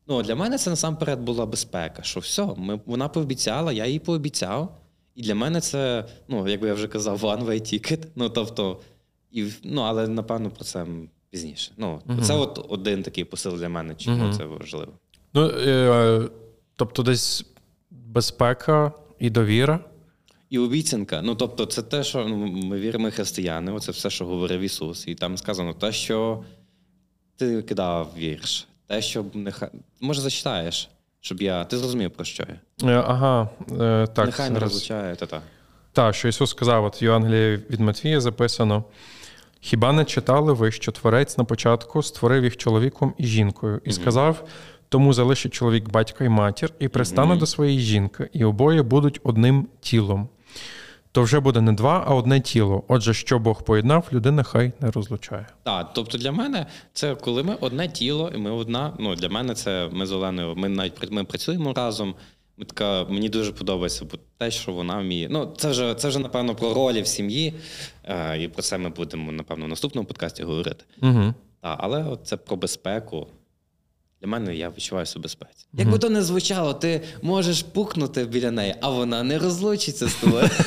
Ну, для мене це насамперед була безпека. Що все, ми, вона пообіцяла, я їй пообіцяв. І для мене це, ну, як би я вже казав, one-way ticket. Ну, тобто, і, ну, але напевно про це пізніше. Ну, це от один такий посил для мене, чому Мгм. це важливо. Ну, е, тобто, десь безпека і довіра. І обіцянка. Ну, тобто, це те, що ну, ми віримо християни, оце все, що говорив Ісус. І там сказано те, що ти кидав вірш, те, що нехай. Може, зачитаєш, щоб я. Ти зрозумів, про що я. Е, ага, е, так. нехай не розлучає, та-та. Так, що Ісус сказав, от в Євангелії від Матвія записано: Хіба не читали ви, що Творець на початку створив їх чоловіком і жінкою, і сказав: тому залишить чоловік батька і матір, і пристане до своєї жінки, і обоє будуть одним тілом. То вже буде не два, а одне тіло. Отже, що Бог поєднав, людина хай не розлучає. Так, тобто для мене це коли ми одне тіло, і ми одна. Ну для мене це ми з Оленою. Ми навіть ми працюємо разом. Така, мені дуже подобається, бо те, що вона вміє. Ну, це вже це вже напевно про ролі в сім'ї, е, і про це ми будемо напевно в наступному подкасті говорити. Угу. Та, але от це про безпеку. Для мене я відчуваю себе безпеці. Якби то не звучало, ти можеш пухнути біля неї, а вона не розлучиться з тобою.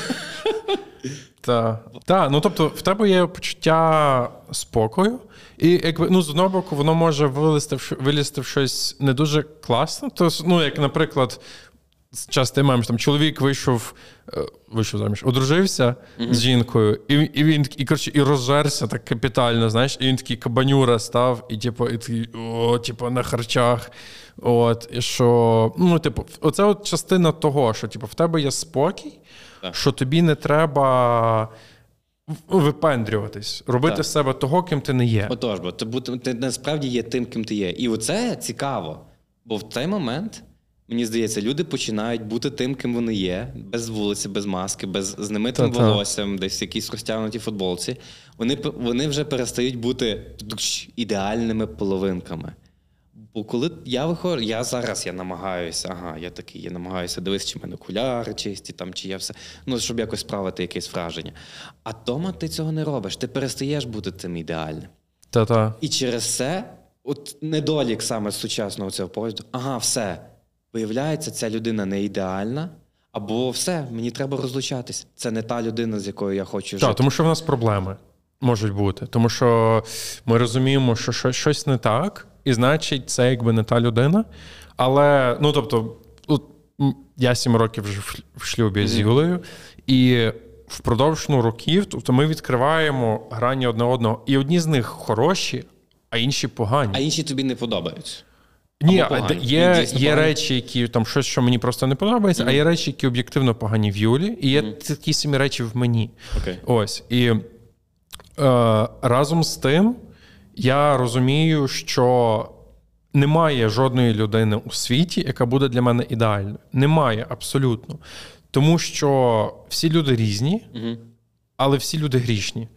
Так, та, ну тобто в тебе є почуття спокою, і якби ну з одного боку, воно може вилізти в вилізти в щось не дуже класне. То, ну, як, наприклад, часто маємо там чоловік вийшов, е, вийшов заміж, одружився mm-hmm. з жінкою, і і він і, коротше, і розжерся так капітально, знаєш, і він такий кабанюра став, і типу, і такий, о, типу, на харчах. От, і що, ну, типу, оце от частина того, що типу, в тебе є спокій, так. що тобі не треба. Випендрюватись, робити так. з себе того, ким ти не є. Отож, бо ти, ти насправді є тим, ким ти є. І оце цікаво. Бо в цей момент Мені здається, люди починають бути тим, ким вони є, без вулиці, без маски, без з немитим Та-та. волоссям, десь в якійсь розтягнутій футболці. Вони вони вже перестають бути ідеальними половинками. Бо коли я виходжу, я зараз я намагаюся, ага, я такий, я намагаюся дивитися, чи в мене окуляри чисті, там, чи я все, ну, щоб якось справити якесь враження. А дома ти цього не робиш, ти перестаєш бути цим ідеальним. Та-та. І через це, от недолік саме сучасного цього погляду, ага, все. Виявляється, ця людина не ідеальна, або все, мені треба розлучатись. Це не та людина, з якою я хочу жити. Так, тому що в нас проблеми можуть бути. Тому що ми розуміємо, що щось не так, і значить, це якби не та людина. Але, ну тобто, я сім років вже в шлюбі mm-hmm. з Юлею, і впродовж ну, років, тобто ми відкриваємо грані одне одного, і одні з них хороші, а інші погані. А інші тобі не подобаються. Ні, є є речі, які там щось, що мені просто не подобається, mm-hmm. а є речі, які об'єктивно погані в Юлі, і є mm-hmm. такі самі речі в мені. Okay. Ось. І е, разом з тим я розумію, що немає жодної людини у світі, яка буде для мене ідеальною. Немає абсолютно. Тому що всі люди різні, mm-hmm. але всі люди грішні.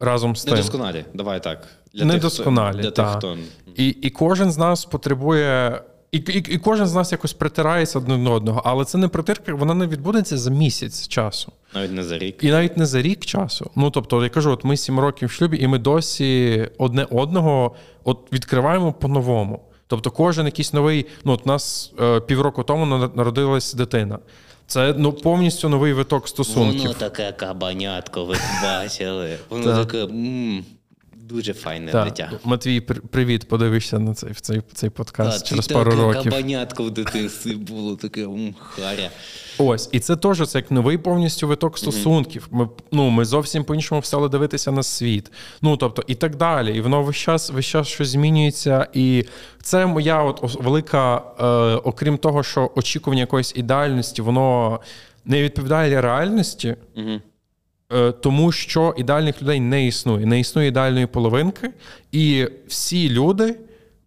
Разом з тим. Недосконалі, давай так. Для Недосконалі, тих, для тих, хто... І і кожен з нас потребує. І і, і кожен з нас якось притирається один до одного, але це не притирка, вона не відбудеться за місяць часу. Навіть не за рік. І навіть не за рік часу. Ну тобто, я кажу, от ми сім років в шлюбі, і ми досі одне одного от відкриваємо по-новому. Тобто, кожен якийсь новий. Ну, от у нас е, півроку тому народилась дитина. Це ну повністю новий виток стосунків. Воно таке кабанятко, ви бачили. Воно таке. Дуже файне так. дитя. Матвій, привіт, подивишся на цей цей, цей подкаст так, через пару років. Кабанятко в дитинстві було таке харя. Ось, і це теж це як новий повністю виток стосунків. Ми ну, ми зовсім по-іншому стали дивитися на світ. Ну тобто, і так далі. І воно весь час весь час щось змінюється. І це моя от велика, е, окрім того, що очікування якоїсь ідеальності, воно не відповідає реальності. Угу. Е, тому що ідеальних людей не існує. Не існує ідеальної половинки, і всі люди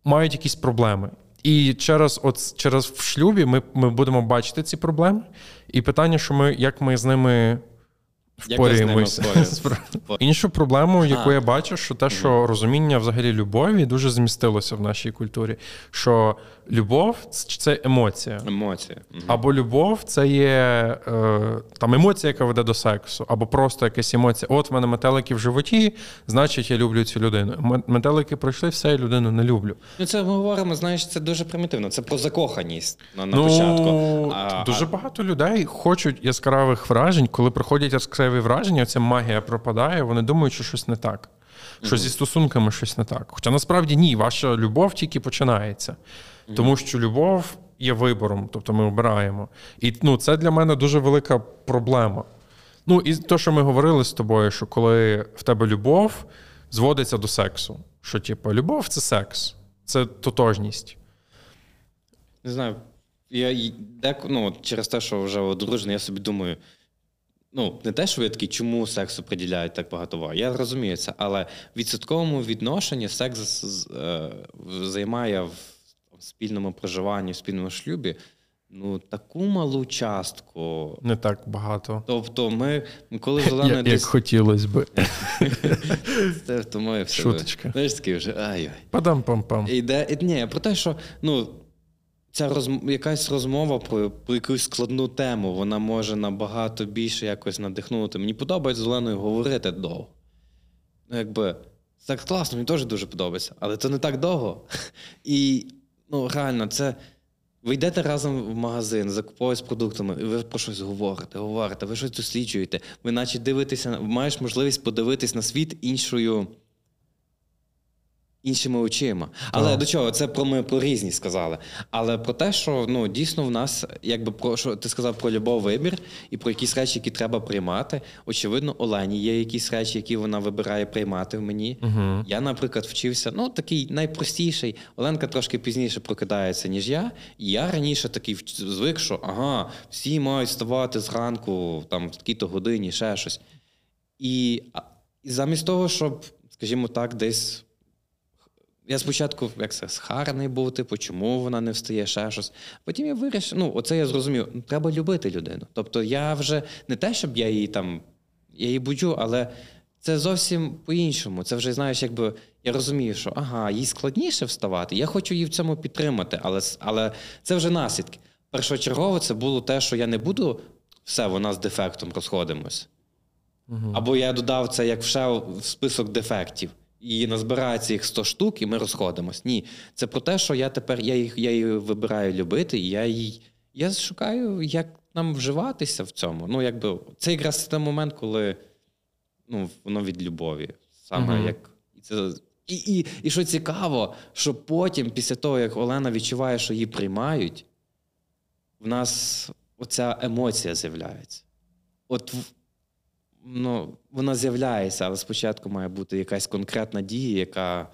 мають якісь проблеми. І через от через в шлюбі ми ми будемо бачити ці проблеми. І питання, що ми як ми з ними впорюємося. Іншу проблему, яку а. я бачу, що те, що розуміння взагалі любові дуже змістилося в нашій культурі. Що любов це емоція. Емоція. Або любов це є е, там емоція, яка веде до сексу, або просто якась емоція. От в мене метелики в животі, значить, я люблю цю людину. Метелики пройшли, все, я людину не люблю. Ну це ми говоримо, знаєш, це дуже примітивно. Це про закоханість на, на ну, початку. А, Дуже а... багато людей хочуть яскравих вражень, коли приходять яскраві враження, ця магія пропадає, вони думають, що щось не так. Що mm-hmm. зі стосунками щось не так. Хоча насправді ні, ваша любов тільки починається. Тому що любов є вибором, тобто ми обираємо. І ну, це для мене дуже велика проблема. Ну, і те, що ми говорили з тобою, що коли в тебе любов зводиться до сексу. Що, типу, любов це секс, це тотожність. Не знаю. Я дек, ну, через те, що вже одружений, я собі думаю. Ну, не те, що ви такі, чому сексу приділяють так багато уваги. Я розумію це, але в відсотковому відношенні секс е, займає в спільному проживанні, в спільному шлюбі. Ну, таку малу частку. Не так багато. Тобто, ми коли жили Як, десь... хотілося би. Це тому все. Шуточка. Знаєш, такий вже ай-ай. Падам-пам-пам. Іде, ні, про те, що ну, ця розм... якась розмова про, про якусь складну тему, вона може набагато більше якось надихнути. Мені подобається з Оленою говорити довго. Ну, якби, так класно, мені теж дуже подобається, але це не так довго. І ну реально, це. Ви йдете разом в магазин, закуповуєтесь продуктами, і ви про щось говорите, говорите, ви щось досліджуєте. Ви наче дивитеся, маєш можливість подивитись на світ іншою іншими очима. Але Так. до чого? Це про ми про різні сказали. Але про те, що ну дійсно в нас, якби про що ти сказав про любов вибір і про якісь речі, які треба приймати. Очевидно, Олені є якісь речі, які вона вибирає приймати в мені. Угу. Я, наприклад, вчився, ну такий найпростіший. Оленка трошки пізніше прокидається, ніж я. І я раніше такий звик, що ага, всі мають вставати зранку, там в такій-то годині, ще щось. І, і замість того, щоб, скажімо так, десь. Я спочатку як це, схарений був, типу, чому вона не встає, ще щось. Потім я вирішив, ну, оце я зрозумів, ну, треба любити людину. Тобто я вже не те, щоб я її там, я її буджу, але це зовсім по-іншому. Це вже, знаєш, якби я розумію, що ага, їй складніше вставати. Я хочу її в цьому підтримати, але, але це вже наслідки. Першочергово це було те, що я не буду все, вона з дефектом розходимось. Або я додав це як в список дефектів. І назбирається їх 100 штук, і ми розходимось. Ні, це про те, що я тепер я їх я її вибираю любити, і я їй я шукаю, як нам вживатися в цьому. Ну, якби це якраз той момент, коли ну, воно від любові. Саме Мгм. як і це. І, і, і що цікаво, що потім, після того, як Олена відчуває, що її приймають, в нас оця емоція з'являється. От ну, вона з'являється, але спочатку має бути якась конкретна дія, яка.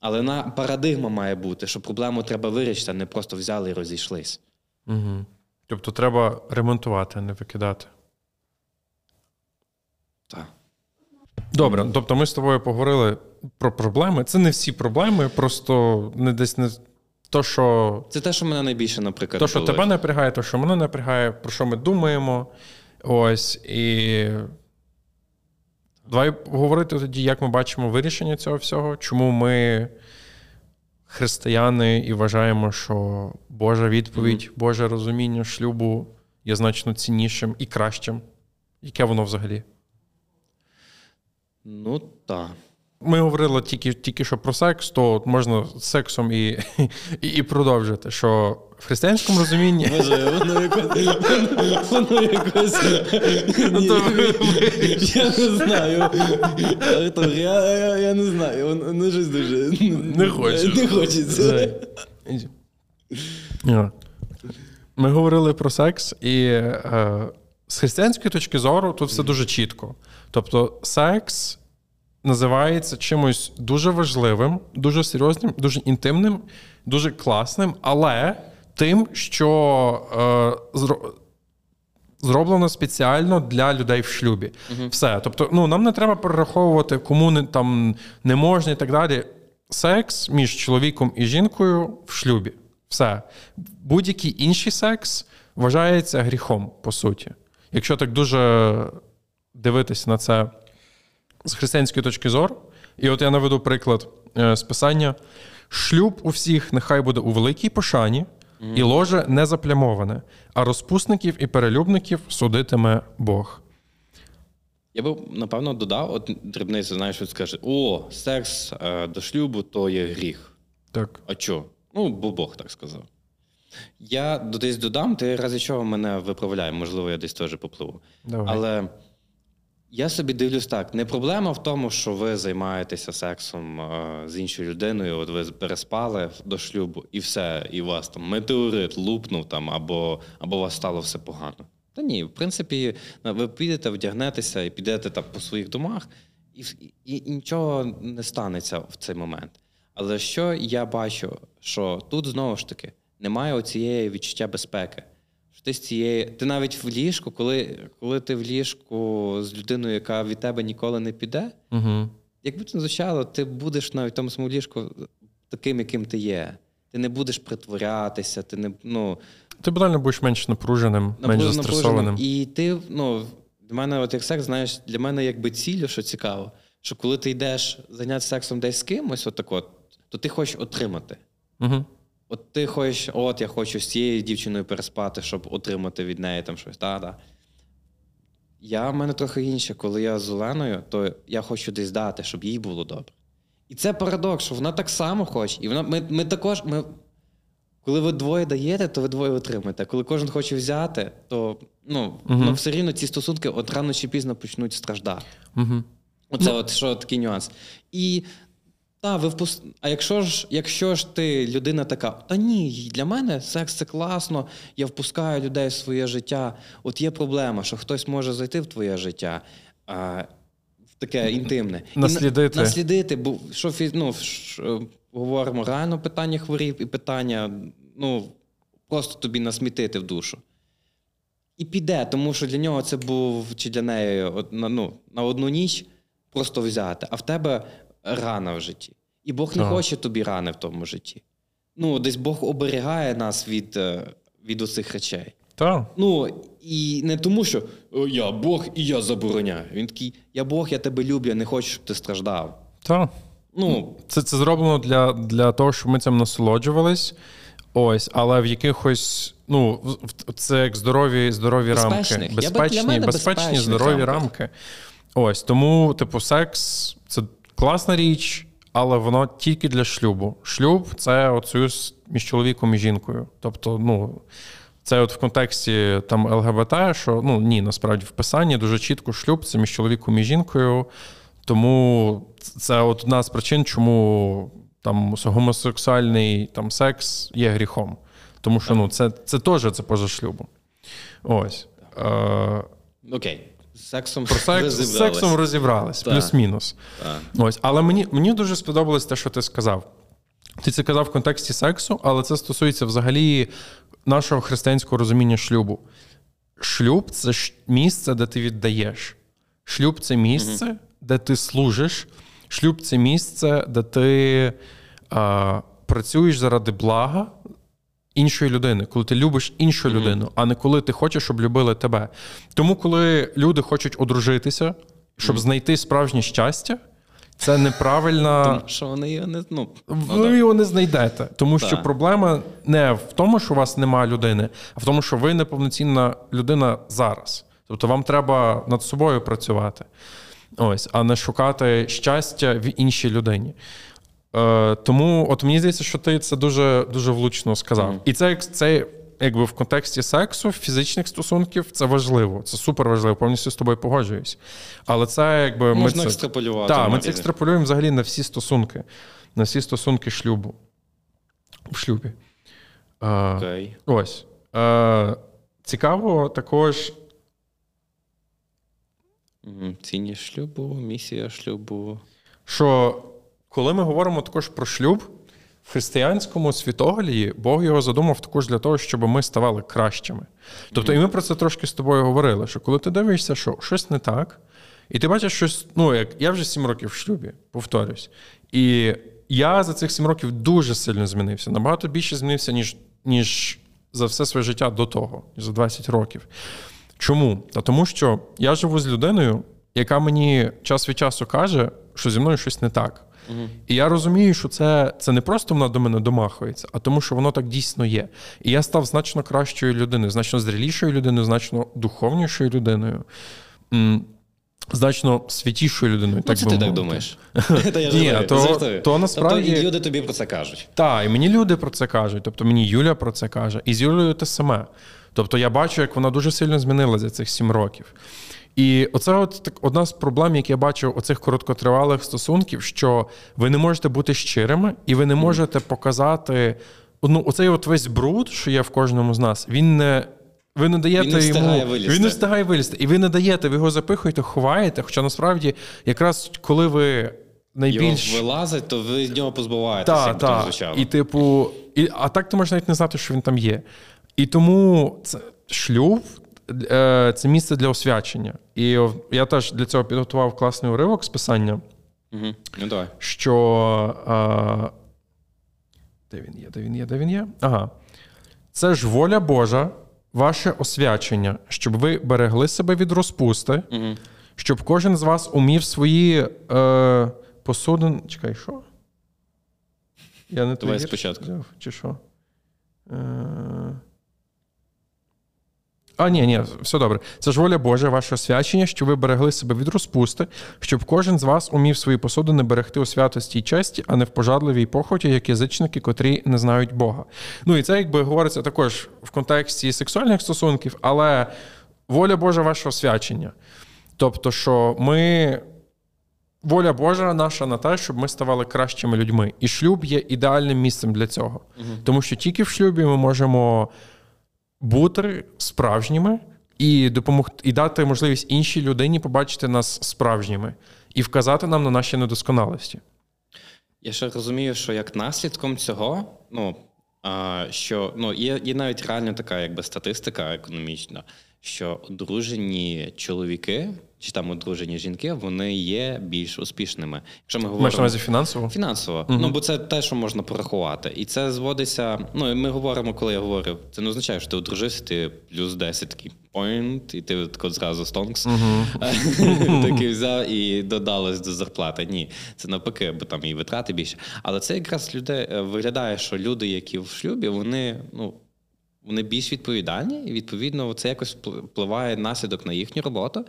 Але на парадигма має бути, що проблему треба вирішити, а не просто взяли і розійшлись. Угу. Тобто треба ремонтувати, а не викидати. Так. Добре, тобто ми з тобою поговорили про проблеми. Це не всі проблеми, просто не десь не то, що, Це те, що мене найбільше, наприклад, то, що тебе напрягає, то, що мене напрягає, про що ми думаємо. Ось і. Давай говорити тоді, як ми бачимо вирішення цього всього, чому ми християни і вважаємо, що Божа відповідь, Боже розуміння шлюбу є значно ціннішим і кращим. Яке воно взагалі? Ну так. Ми говорили тільки, тільки що про секс, то можна з сексом і, і, і продовжити, що в християнському розумінні. Боже, воно якось. Воно якось. Ні, Я не знаю. Артур, я, не знаю. Воно ну, щось дуже. Не хочу. Не хочеться. Ми говорили про секс, і е, з християнської точки зору тут все дуже чітко. Тобто, секс називається чимось дуже важливим, дуже серйозним, дуже інтимним, дуже класним, але тим, що е, зро- зроблено спеціально для людей в шлюбі. Все. Тобто, ну нам не треба перераховувати, кому не там не можна і так далі. Секс між чоловіком і жінкою в шлюбі. Все. Будь-який інший секс вважається гріхом, по суті. Якщо так дуже дивитися на це з християнської точки зору, і от я наведу приклад е, з писання: шлюб у всіх нехай буде у великій пошані, і ложе не заплямоване, а розпусників і перелюбників судитиме Бог. Я би, напевно, додав, от дрібницю, знаєш, що скаже: о, секс е, до шлюбу то є гріх. Так. А чо? Ну, бо Бог так сказав. Я десь додам, ти рази чого мене виправляє, можливо, я десь теж попливу. Давай. Але я собі дивлюсь так: не проблема в тому, що ви займаєтеся сексом е, з іншою людиною, от ви переспали до шлюбу, і все, і вас там метеорит лупнув там, або, або у вас стало все погано. Та ні, в принципі, ви підете, вдягнетеся і підете там по своїх домах, і, і, і нічого не станеться в цей момент. Але що я бачу, що тут знову ж таки немає оцієї відчуття безпеки. Що ти з цієї, ти навіть в ліжку, коли, коли ти в ліжку з людиною, яка від тебе ніколи не піде, Угу. якби це звучало, ти будеш навіть в тому самому ліжку таким, яким ти є. Ти не будеш притворятися, ти не ну Ти банально будеш менш напруженим, менш застресованим. І ти, ну, для мене, от як секс, знаєш, для мене якби ціль, що цікаво, що коли ти йдеш зайнятися сексом десь з кимось, отак от, то ти хочеш отримати. Угу. От ти хочеш, от я хочу з цією дівчиною переспати, щоб отримати від неї там щось. Да, да. Я в мене трохи інше. Коли я з Оленою, то я хочу десь дати, щоб їй було добре. І це парадокс, що вона так само хоче. І вона, ми, ми також, ми, Коли ви двоє даєте, то ви двоє отримаєте. Коли кожен хоче взяти, то ну, Мгм. ну все рівно ці стосунки от рано чи пізно почнуть страждати. Угу. Оце от що такий нюанс. І та, ви впус... А якщо ж, якщо ж ти людина така, та ні, для мене секс це класно, я впускаю людей в своє життя. От є проблема, що хтось може зайти в твоє життя. А, в таке інтимне. І Наслідити. наслідити, бо що ну, ш- е, говоримо реально питання хворів і питання, ну, просто тобі насмітити в душу. І піде, тому що для нього це був чи для неї от, на- ну, на одну ніч просто взяти, а в тебе рана в житті. І Бог не Так. хоче тобі рани в тому житті. Ну, десь Бог оберігає нас від, е, від оцих речей. Так. Ну, і не тому, що «О, я Бог і я забороняю. Він такий, я Бог, я тебе люблю, я не хочу, щоб ти страждав. Так. Ну, Це, це зроблено для, для того, щоб ми цим насолоджувались. Ось, але в якихось, ну, це як здорові, здорові Безпечних. рамки. Я Безпечні, мене безпечні, безпечних здорові рамках. рамки. Ось, тому, типу, секс класна річ, але воно тільки для шлюбу. Шлюб це от союз між чоловіком і жінкою. Тобто, ну. Це от в контексті там ЛГБТ, що ну ні, насправді в писанні дуже чітко шлюб це між чоловіком і жінкою. Тому це от одна з причин, чому там гомосексуальний там секс є гріхом. Тому що ну, це, це теж це поза шлюбом. Ось. Е, окей. Сексом про секс, з сексом розібрались, Так. плюс-мінус. Так. Ось. Але мені, мені дуже сподобалось те, що ти сказав. Ти це казав в контексті сексу, але це стосується взагалі нашого християнського розуміння шлюбу. Шлюб це місце, де ти віддаєш. Шлюб це місце, де ти служиш. Шлюб це місце, де ти а, працюєш заради блага іншої людини, коли ти любиш іншу людину, а не коли ти хочеш, щоб любили тебе. Тому, коли люди хочуть одружитися, щоб знайти справжнє щастя, це неправильна. Тому що вони його не ну, ну, Ви його не знайдете, тому що Так. проблема не в тому, що у вас немає людини, а в тому, що ви неповноцінна людина зараз. Тобто вам треба над собою працювати, ось, а не шукати щастя в іншій людині. Е, тому, от мені здається, що ти це дуже дуже влучно сказав. І це, це якби в контексті сексу, фізичних стосунків, це важливо. Це супер важливо, повністю з тобою погоджуюсь. Але це якби ми Можна це, екстраполювати. так, ми це екстраполюємо взагалі на всі стосунки, на всі стосунки шлюбу. В шлюбі. Е, Окей. Ось. Е, цікаво також. Цінність шлюбу, місія шлюбу. що коли ми говоримо також про шлюб, в християнському світогляді Бог його задумав також для того, щоб ми ставали кращими. Тобто, і ми про це трошки з тобою говорили: що коли ти дивишся, що щось не так, і ти бачиш щось, ну як я вже сім років в шлюбі, повторюсь. І я за цих сім років дуже сильно змінився. Набагато більше змінився, ніж, ніж за все своє життя до того, за 20 років. Чому? Та тому, що я живу з людиною, яка мені час від часу каже, що зі мною щось не так. І я розумію, що це, це не просто вона до мене домахується, а тому, що воно так дійсно є. І я став значно кращою людиною, значно зрілішою людиною, значно духовнішою людиною, значно святішою людиною. Ну, так це ти так думаєш. Ні, то- то насправді- Тобто, і люди тобі про це кажуть. Так, і мені люди про це кажуть. Тобто мені Юля про це каже, і з Юлею те саме. Тобто я бачу, як вона дуже сильно змінилася за цих сім років. І оце от так, одна з проблем, які я бачу оцих короткотривалих стосунків, що ви не можете бути щирими, і ви не можете показати ну, оцей от весь бруд, що є в кожному з нас, він не. Ви не даєте Він не йому вилізти. він не встигає вилізти, і ви не даєте, ви його запихуєте, ховаєте. Хоча насправді, якраз коли ви найбільш Його вилазить, то ви з нього позбуваєтеся, так, так. І, типу, і, а так ти можеш навіть не знати, що він там є. І тому це, шлюб це місце для освячення. І я теж для цього підготував класний уривок з писання, Угу. Ну давай. що. Е, де він є, де він є, де він є? Ага. Це ж воля Божа, ваше освячення, щоб ви берегли себе від розпусти, Угу. щоб кожен з вас умів свої е, посудин. Чекай, що? Я не Давай спочатку. чи що? Е, А, ні, ні, все добре. Це ж воля Божа, ваше освячення, що ви берегли себе від розпусти, щоб кожен з вас умів свої посуди не берегти у святості й честі, а не в пожадливій похоті, як язичники, котрі не знають Бога. Ну і це якби говориться також в контексті сексуальних стосунків, але воля Божа, ваше освячення. Тобто, що ми. Воля Божа наша на те, щоб ми ставали кращими людьми. І шлюб є ідеальним місцем для цього. Угу. Тому що тільки в шлюбі ми можемо бути справжніми і допомогти і дати можливість іншій людині побачити нас справжніми і вказати нам на наші недосконалості. Я ще розумію, що як наслідком цього, ну а, що ну є, є навіть реально така, якби статистика економічна, що одружені чоловіки чи там одружені жінки, вони є більш успішними. Якщо ми говоримо Маєш на увазі фінансово? Фінансово. Угу. Ну бо це те, що можна порахувати. І це зводиться. Ну, ми говоримо, коли я говорю, це не означає, що ти одружився, ти плюс 10 такий point, і ти так зразу стонкс uh такий взяв і додалось до зарплати. Ні, це навпаки, бо там і витрати більше. Але це якраз людей виглядає, що люди, які в шлюбі, вони ну. Вони більш відповідальні, і відповідно це якось впливає наслідок на їхню роботу.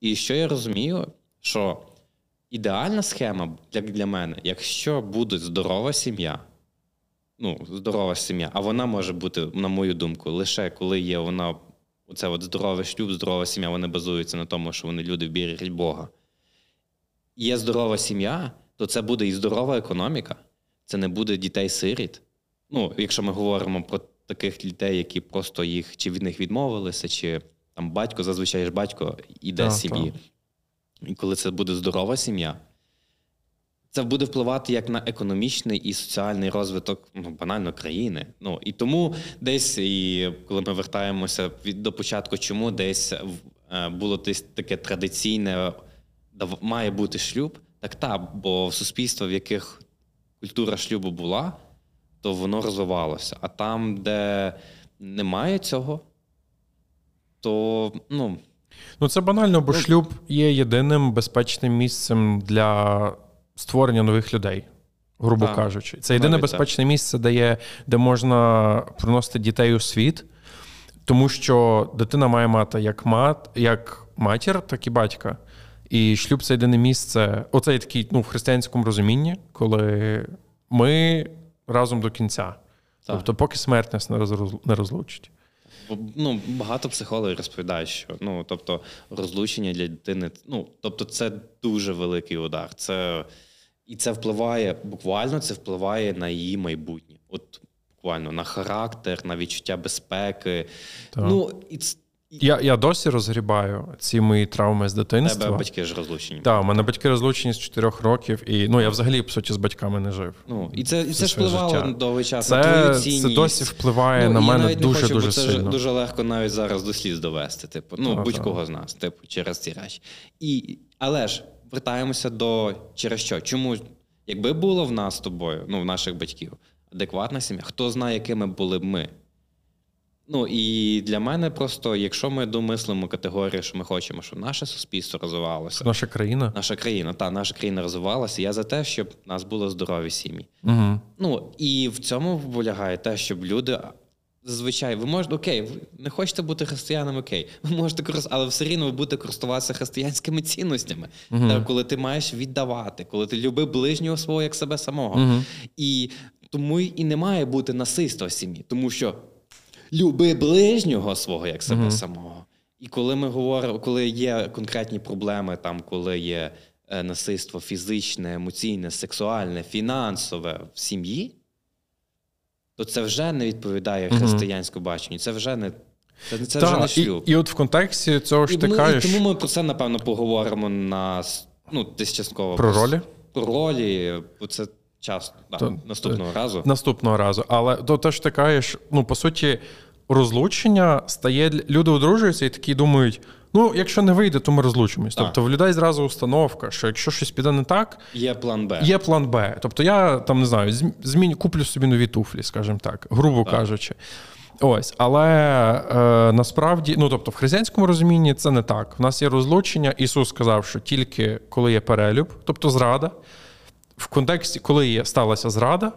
І що я розумію, що ідеальна схема для, для мене, якщо буде здорова сім'я, ну, здорова сім'я, а вона може бути, на мою думку, лише коли є вона, оце от здоровий шлюб, здорова сім'я, вони базуються на тому, що вони люди вірять Бога. Є здорова сім'я, то це буде і здорова економіка, це не буде дітей-сиріт. Ну, якщо ми говоримо про таких дітей, які просто їх чи від них відмовилися, чи там батько, зазвичай ж батько іде з сім'ї. І коли це буде здорова сім'я, це буде впливати як на економічний і соціальний розвиток ну, банально країни. Ну і тому десь, і коли ми вертаємося від до початку, чому десь е, було десь таке традиційне, має бути шлюб, так так, бо в суспільство, в яких культура шлюбу була, то воно розвивалося. А там, де немає цього, то ну. Ну, це банально, бо ну, шлюб є єдиним безпечним місцем для створення нових людей, грубо так, кажучи. Це єдине безпечне так. місце, де є, де можна приносити дітей у світ, тому що дитина має мати як мат, як матір, так і батька. І шлюб це єдине місце, оце є такий ну, в християнському розумінні, коли ми разом до кінця. Так. Тобто, поки смерть нас не розлучить ну, багато психологів розповідають, що ну, тобто, розлучення для дитини, ну, тобто, це дуже великий удар. Це, І це впливає, буквально це впливає на її майбутнє. От буквально на характер, на відчуття безпеки. Так. Ну, і я я досі розгрібаю ці мої травми з дитинства. Тебе батьки ж розлучені. Так, у мене батьки розлучені з 4 років, і ну я взагалі по суті з батьками не жив. Ну і це і це ж впливало життя. довгий час це, на твою цінність. Це досі впливає ну, на мене дуже дуже бо це сильно. дуже легко навіть зараз до сліз довести. Типу, ну так, будь-кого так. з нас, типу, через ці речі. І але ж вертаємося до через що? Чому якби було в нас з тобою, ну в наших батьків, адекватна сім'я, хто знає, якими були б ми. Ну і для мене просто, якщо ми домислимо категорію, що ми хочемо, щоб наше суспільство розвивалося, наша країна, наша країна, та наша країна розвивалася. Я за те, щоб нас були здорові сім'ї. Угу. Ну і в цьому полягає те, щоб люди. Зазвичай, ви можете окей, ви не хочете бути християнами, окей, ви можете але все рівно ви будете користуватися християнськими цінностями, uh-huh. так, коли ти маєш віддавати, коли ти люби ближнього свого як себе самого. Uh-huh. І тому і не має бути насильства в сім'ї, тому що люби ближнього свого як себе uh самого. І коли ми говоримо, коли є конкретні проблеми, там коли є е, насильство фізичне, емоційне, сексуальне, фінансове в сім'ї, то це вже не відповідає християнському баченню. Це вже не це, це вже не шлюб. І, і от в контексті цього ж ти кажеш... І Тому ми про це, напевно, поговоримо на ну, десь частково. Про ролі? Про ролі, бо це час да, то, наступного то, разу. Наступного разу. Але то те ж ти кажеш, ну, по суті розлучення стає люди одружуються і такі думають. Ну, якщо не вийде, то ми розлучимось. Тобто в людей зразу установка, що якщо щось піде не так, є план Б. Є план Б. Тобто, я там не знаю, зміню, куплю собі нові туфлі, скажімо так, грубо так. кажучи. Ось, але е, насправді, ну тобто, в християнському розумінні це не так. У нас є розлучення. Ісус сказав, що тільки коли є перелюб, тобто зрада, в контексті, коли сталася зрада,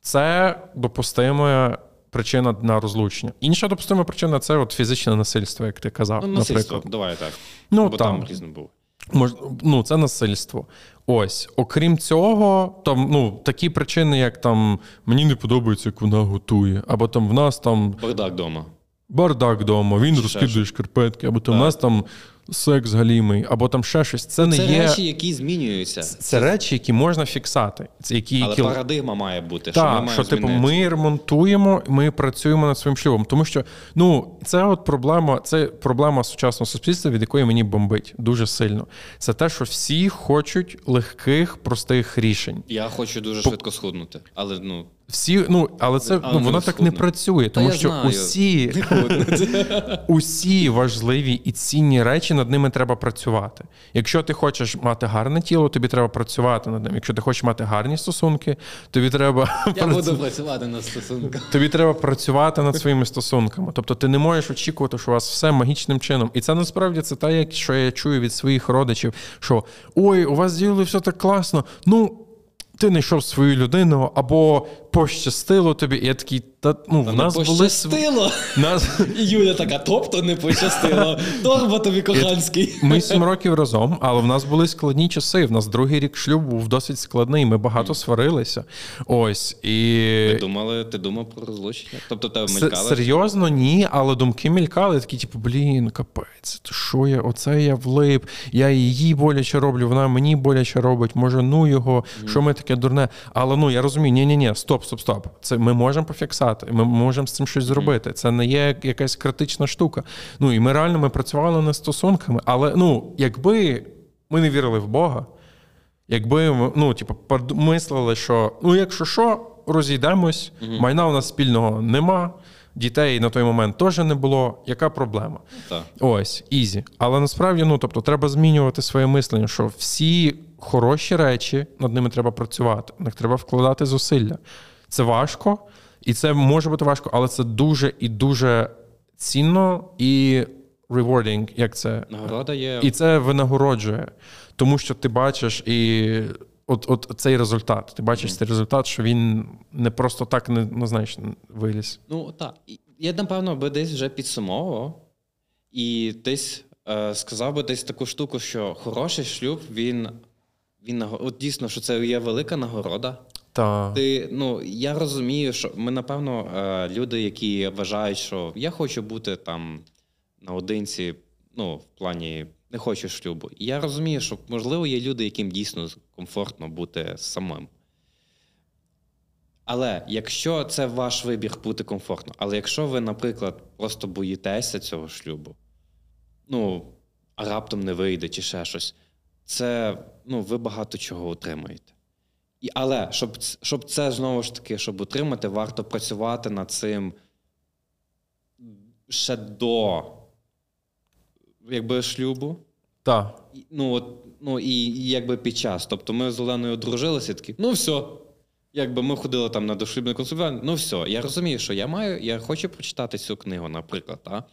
це допустиме причина на розлучення. Інша допустима причина це от фізичне насильство, як ти казав. Ну, насильство, наприклад. давай так. Ну, Бо там. там різно було. Мож, ну, це насильство. Ось, окрім цього, там ну, такі причини, як там мені не подобається, як вона готує, або там в нас там Бардак вдома. бардак вдома, він розкидує шкарпетки, або там в нас там секс галімий, або там ще щось. Це не Це є. речі, які змінюються. Це речі, які можна фіксати. Це які, Але які... парадигма має бути. що ми маємо що типу, ми ремонтуємо, ми працюємо над своїм шлюбом. Тому що ну це от проблема, це проблема сучасного суспільства, від якої мені бомбить дуже сильно. Це те, що всі хочуть легких, простих рішень. Я хочу дуже швидко схуднути. Але ну. Всі, ну але це Але ну воно так не працює, тому що знаю. усі, усі важливі і цінні речі над ними треба працювати. Якщо ти хочеш мати гарне тіло, тобі треба працювати над ним. Якщо ти хочеш мати гарні стосунки, тобі треба Я працю- буду працювати над стосунками. Тобі треба працювати над своїми стосунками. Тобто ти не можеш очікувати, що у вас все магічним чином. І це насправді це те, як що я чую від своїх родичів, що ой, у вас з все так класно. Ну. Ти знайшов свою людину або пощастило тобі. І я такий, та ну в нас були пощастило. нас. І Юля така, тобто не пощастило. Торба тобі коханський. Ми сім років разом, але в нас були складні часи. В нас другий рік шлюбу був досить складний. Ми багато сварилися. Ось і Ти думали, ти думав про розлучення? Тобто тебе мелькали? серйозно, ні, але думки мелькали, такі, типу, блін, капець, то що я, оце я влип, я її боляче роблю, вона мені боляче робить, може, ну його, що ми таке дурне. Але ну я розумію, ні, ні, ні, стоп, стоп, стоп. Це ми можемо пофіксати, ми можемо з цим щось зробити. Це не є якась критична штука. Ну і ми реально ми працювали над стосунками, але ну, якби ми не вірили в Бога. Якби ну, типу, мислили, що ну, якщо що, розійдемось, майна у нас спільного нема, дітей на той момент теж не було. Яка проблема? Так. Ось, easy. Але насправді, ну тобто, треба змінювати своє мислення, що всі хороші речі над ними треба працювати, в них треба вкладати зусилля. Це важко, і це може бути важко, але це дуже і дуже цінно і rewarding, як це Нагорода є. і це винагороджує, тому що ти бачиш і от, от цей результат. Ти бачиш цей результат, що він не просто так не ну, знаєш, виліз. Ну так. Я напевно би десь вже підсумовував і десь е, сказав би десь таку штуку, що хороший шлюб, він, він от дійсно, що це є велика нагорода. Та Ти, ну, я розумію, що ми, напевно, е, люди, які вважають, що я хочу бути там наодинці, ну, в плані не хочу шлюбу. Я розумію, що, можливо, є люди, яким дійсно комфортно бути самим. Але якщо це ваш вибір бути комфортно, але якщо ви, наприклад, просто боїтеся цього шлюбу, ну, а раптом не вийде чи ще щось, це ну, ви багато чого отримаєте. І, але щоб, щоб це знову ж таки, щоб отримати, варто працювати над цим ще до якби, шлюбу. та. І, Ну, от, ну і, і якби під час. Тобто ми з Оленою одружилися такі, ну все. Якби ми ходили там на дошлюбне консультування, ну все. Я розумію, що я маю, я хочу прочитати цю книгу, наприклад. Та?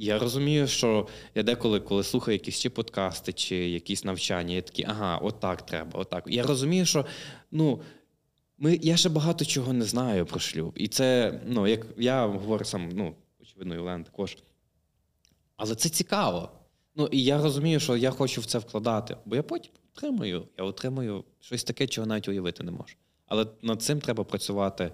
Я розумію, що я деколи, коли слухаю якісь чи подкасти, чи якісь навчання, я такий, ага, отак треба, отак. Я розумію, що ну, ми, я ще багато чого не знаю про шлюб. І це, ну, як я говорю сам, ну, очевидно, і також. Але це цікаво. Ну, і я розумію, що я хочу в це вкладати, бо я потім отримую. Я отримую щось таке, чого навіть уявити не можу. Але над цим треба працювати.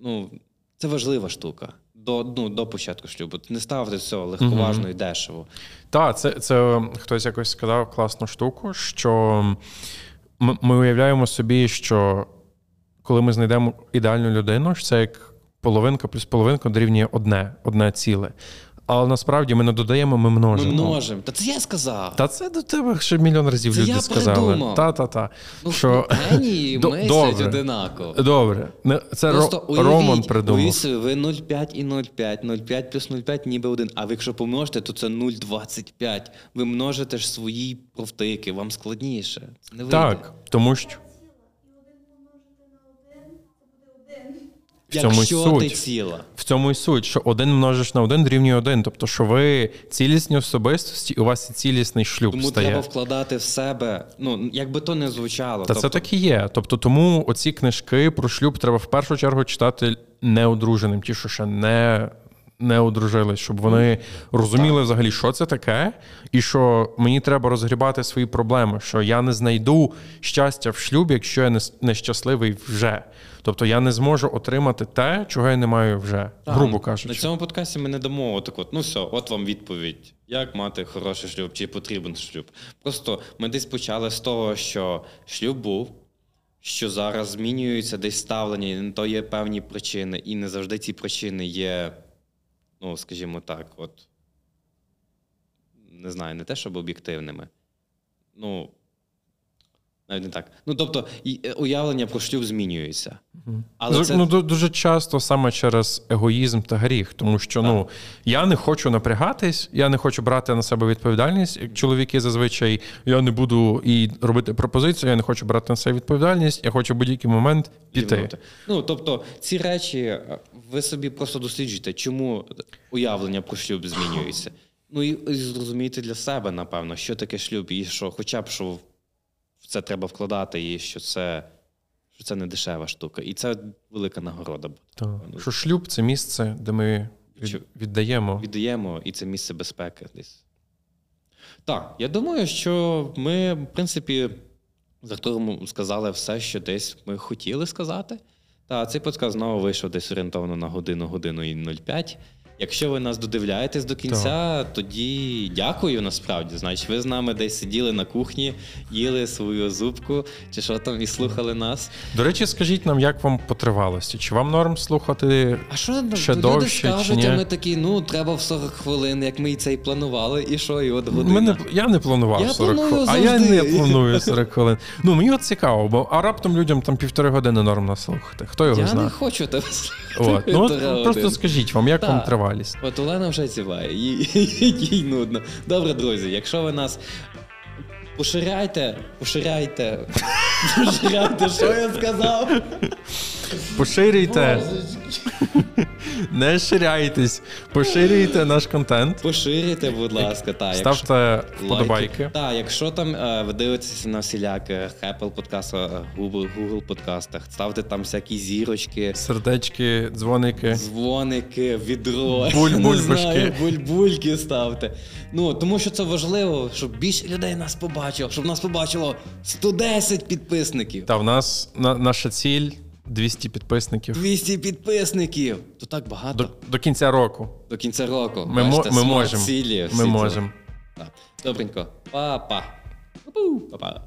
Ну, це важлива штука. До, ну, до початку шлюбу. Не ставити цього легковажно і дешево. Так, це, це хтось якось сказав класну штуку, що ми, ми уявляємо собі, що коли ми знайдемо ідеальну людину, що це як половинка плюс половинка дорівнює одне, одне ціле. Але насправді ми не додаємо, ми Ми множимо. множимо. Та це я сказав. Та це до тебе ще мільйон разів Це люди я сказали. Та, та, та. ну, що... генії мислять одинаково. Добре. Це Просто уявіть, Роман придумав. уявіть ви 0,5 і 0,5, 0,5 плюс 0,5 ніби один. А ви якщо помножите, то це 0,25. Ви множите ж свої провтики, вам складніше. Не. Так, тому що. І один помножити на один, це буде один. В цьому й Якщо суть. ти ціла. В цьому й суть, що один множиш на один дорівнює один. Тобто, що ви цілісні особистості, у вас і цілісний шлюб Тому стає. треба вкладати в себе. Ну, як би то не звучало. Та це так і є. Тобто, тому оці книжки про шлюб треба в першу чергу читати неодруженим, ті, що ще не. Не одружились, щоб вони розуміли взагалі, що це таке, і що мені треба розгрібати свої проблеми, що я не знайду щастя в шлюбі, якщо я не нещасливий вже. Тобто я не зможу отримати те, чого я не маю вже, Так, грубо На цьому подкасті ми не дамо отак от, ну все, от вам відповідь. Як мати хороший шлюб, чи потрібен шлюб? Просто ми десь почали з того, що шлюб був, що зараз змінюється десь ставлення, і то є певні причини, і не завжди ці причини є, ну, скажімо так, от не знаю, не те, щоб об'єктивними. Ну, навіть не так. Ну, тобто, е, уявлення про шлюб змінюється. Але це... Ну, дуже часто саме через егоїзм та гріх, тому що ну я не хочу напрягатись, я не хочу брати на себе відповідальність. Як чоловіки зазвичай я не буду і робити пропозицію, я не хочу брати на себе відповідальність, я хочу в будь-який момент піти. Ну, тобто, ці речі е, ви собі просто досліджуєте, чому уявлення про шлюб змінюється. Ну і, зрозумієте для себе, напевно, що таке шлюб, і що, хоча б що це треба вкладати, і що це, що це не дешева штука. І це велика нагорода. буде. Так. Що шлюб це місце, де ми від- віддаємо. Віддаємо, і це місце безпеки десь. Так, я думаю, що ми, в принципі, з Артуром сказали все, що десь ми хотіли сказати. Та цей подкаст знову вийшов десь орієнтовно на годину, годину і 05. Якщо ви нас додивляєтесь до кінця, тоді дякую насправді. Значить, ви з нами десь сиділи на кухні, їли свою зубку, чи що там і слухали нас. До речі, скажіть нам, як вам по тривалості? Чи вам норм слухати? А що Ще люди довше, чи ні? а ми такі, ну треба в 40 хвилин, як ми і це і планували, і що, і от година. Ми не, я не планував Я 40 планую хвилин. А я не планую 40 хвилин. Ну мені от цікаво, бо а раптом людям там півтори години норм нас слухати. Хто його Я знає? не хочу тебе От. Ну, от, просто скажіть вам, як вам Так. Тривалість? От Олена вже зіває, їй нудно. Добре, друзі, якщо ви нас поширяйте, поширяйте, поширяйте, що я сказав? Поширюйте, не ширяйтесь, поширюйте наш контент, Поширюйте, будь ласка, так. ставте вподобайки. Так, якщо там е, ви дивитеся на всіляких Apple подкастах, Google, Google подкастах, ставте там всякі зірочки, Сердечки, дзвоники. дзвоники, відро, Буль- не бульбашки. знаю, бульбульки ставте. Ну, тому що це важливо, щоб більше людей нас побачило, щоб нас побачило 110 підписників. Та в нас наша ціль 200 підписників 200 підписників. То так багато. до, до кінця року. До кінця року. Ми, Бачите, ми можемо. цілі Ми можемо. Добренько. Па-па. Па-па.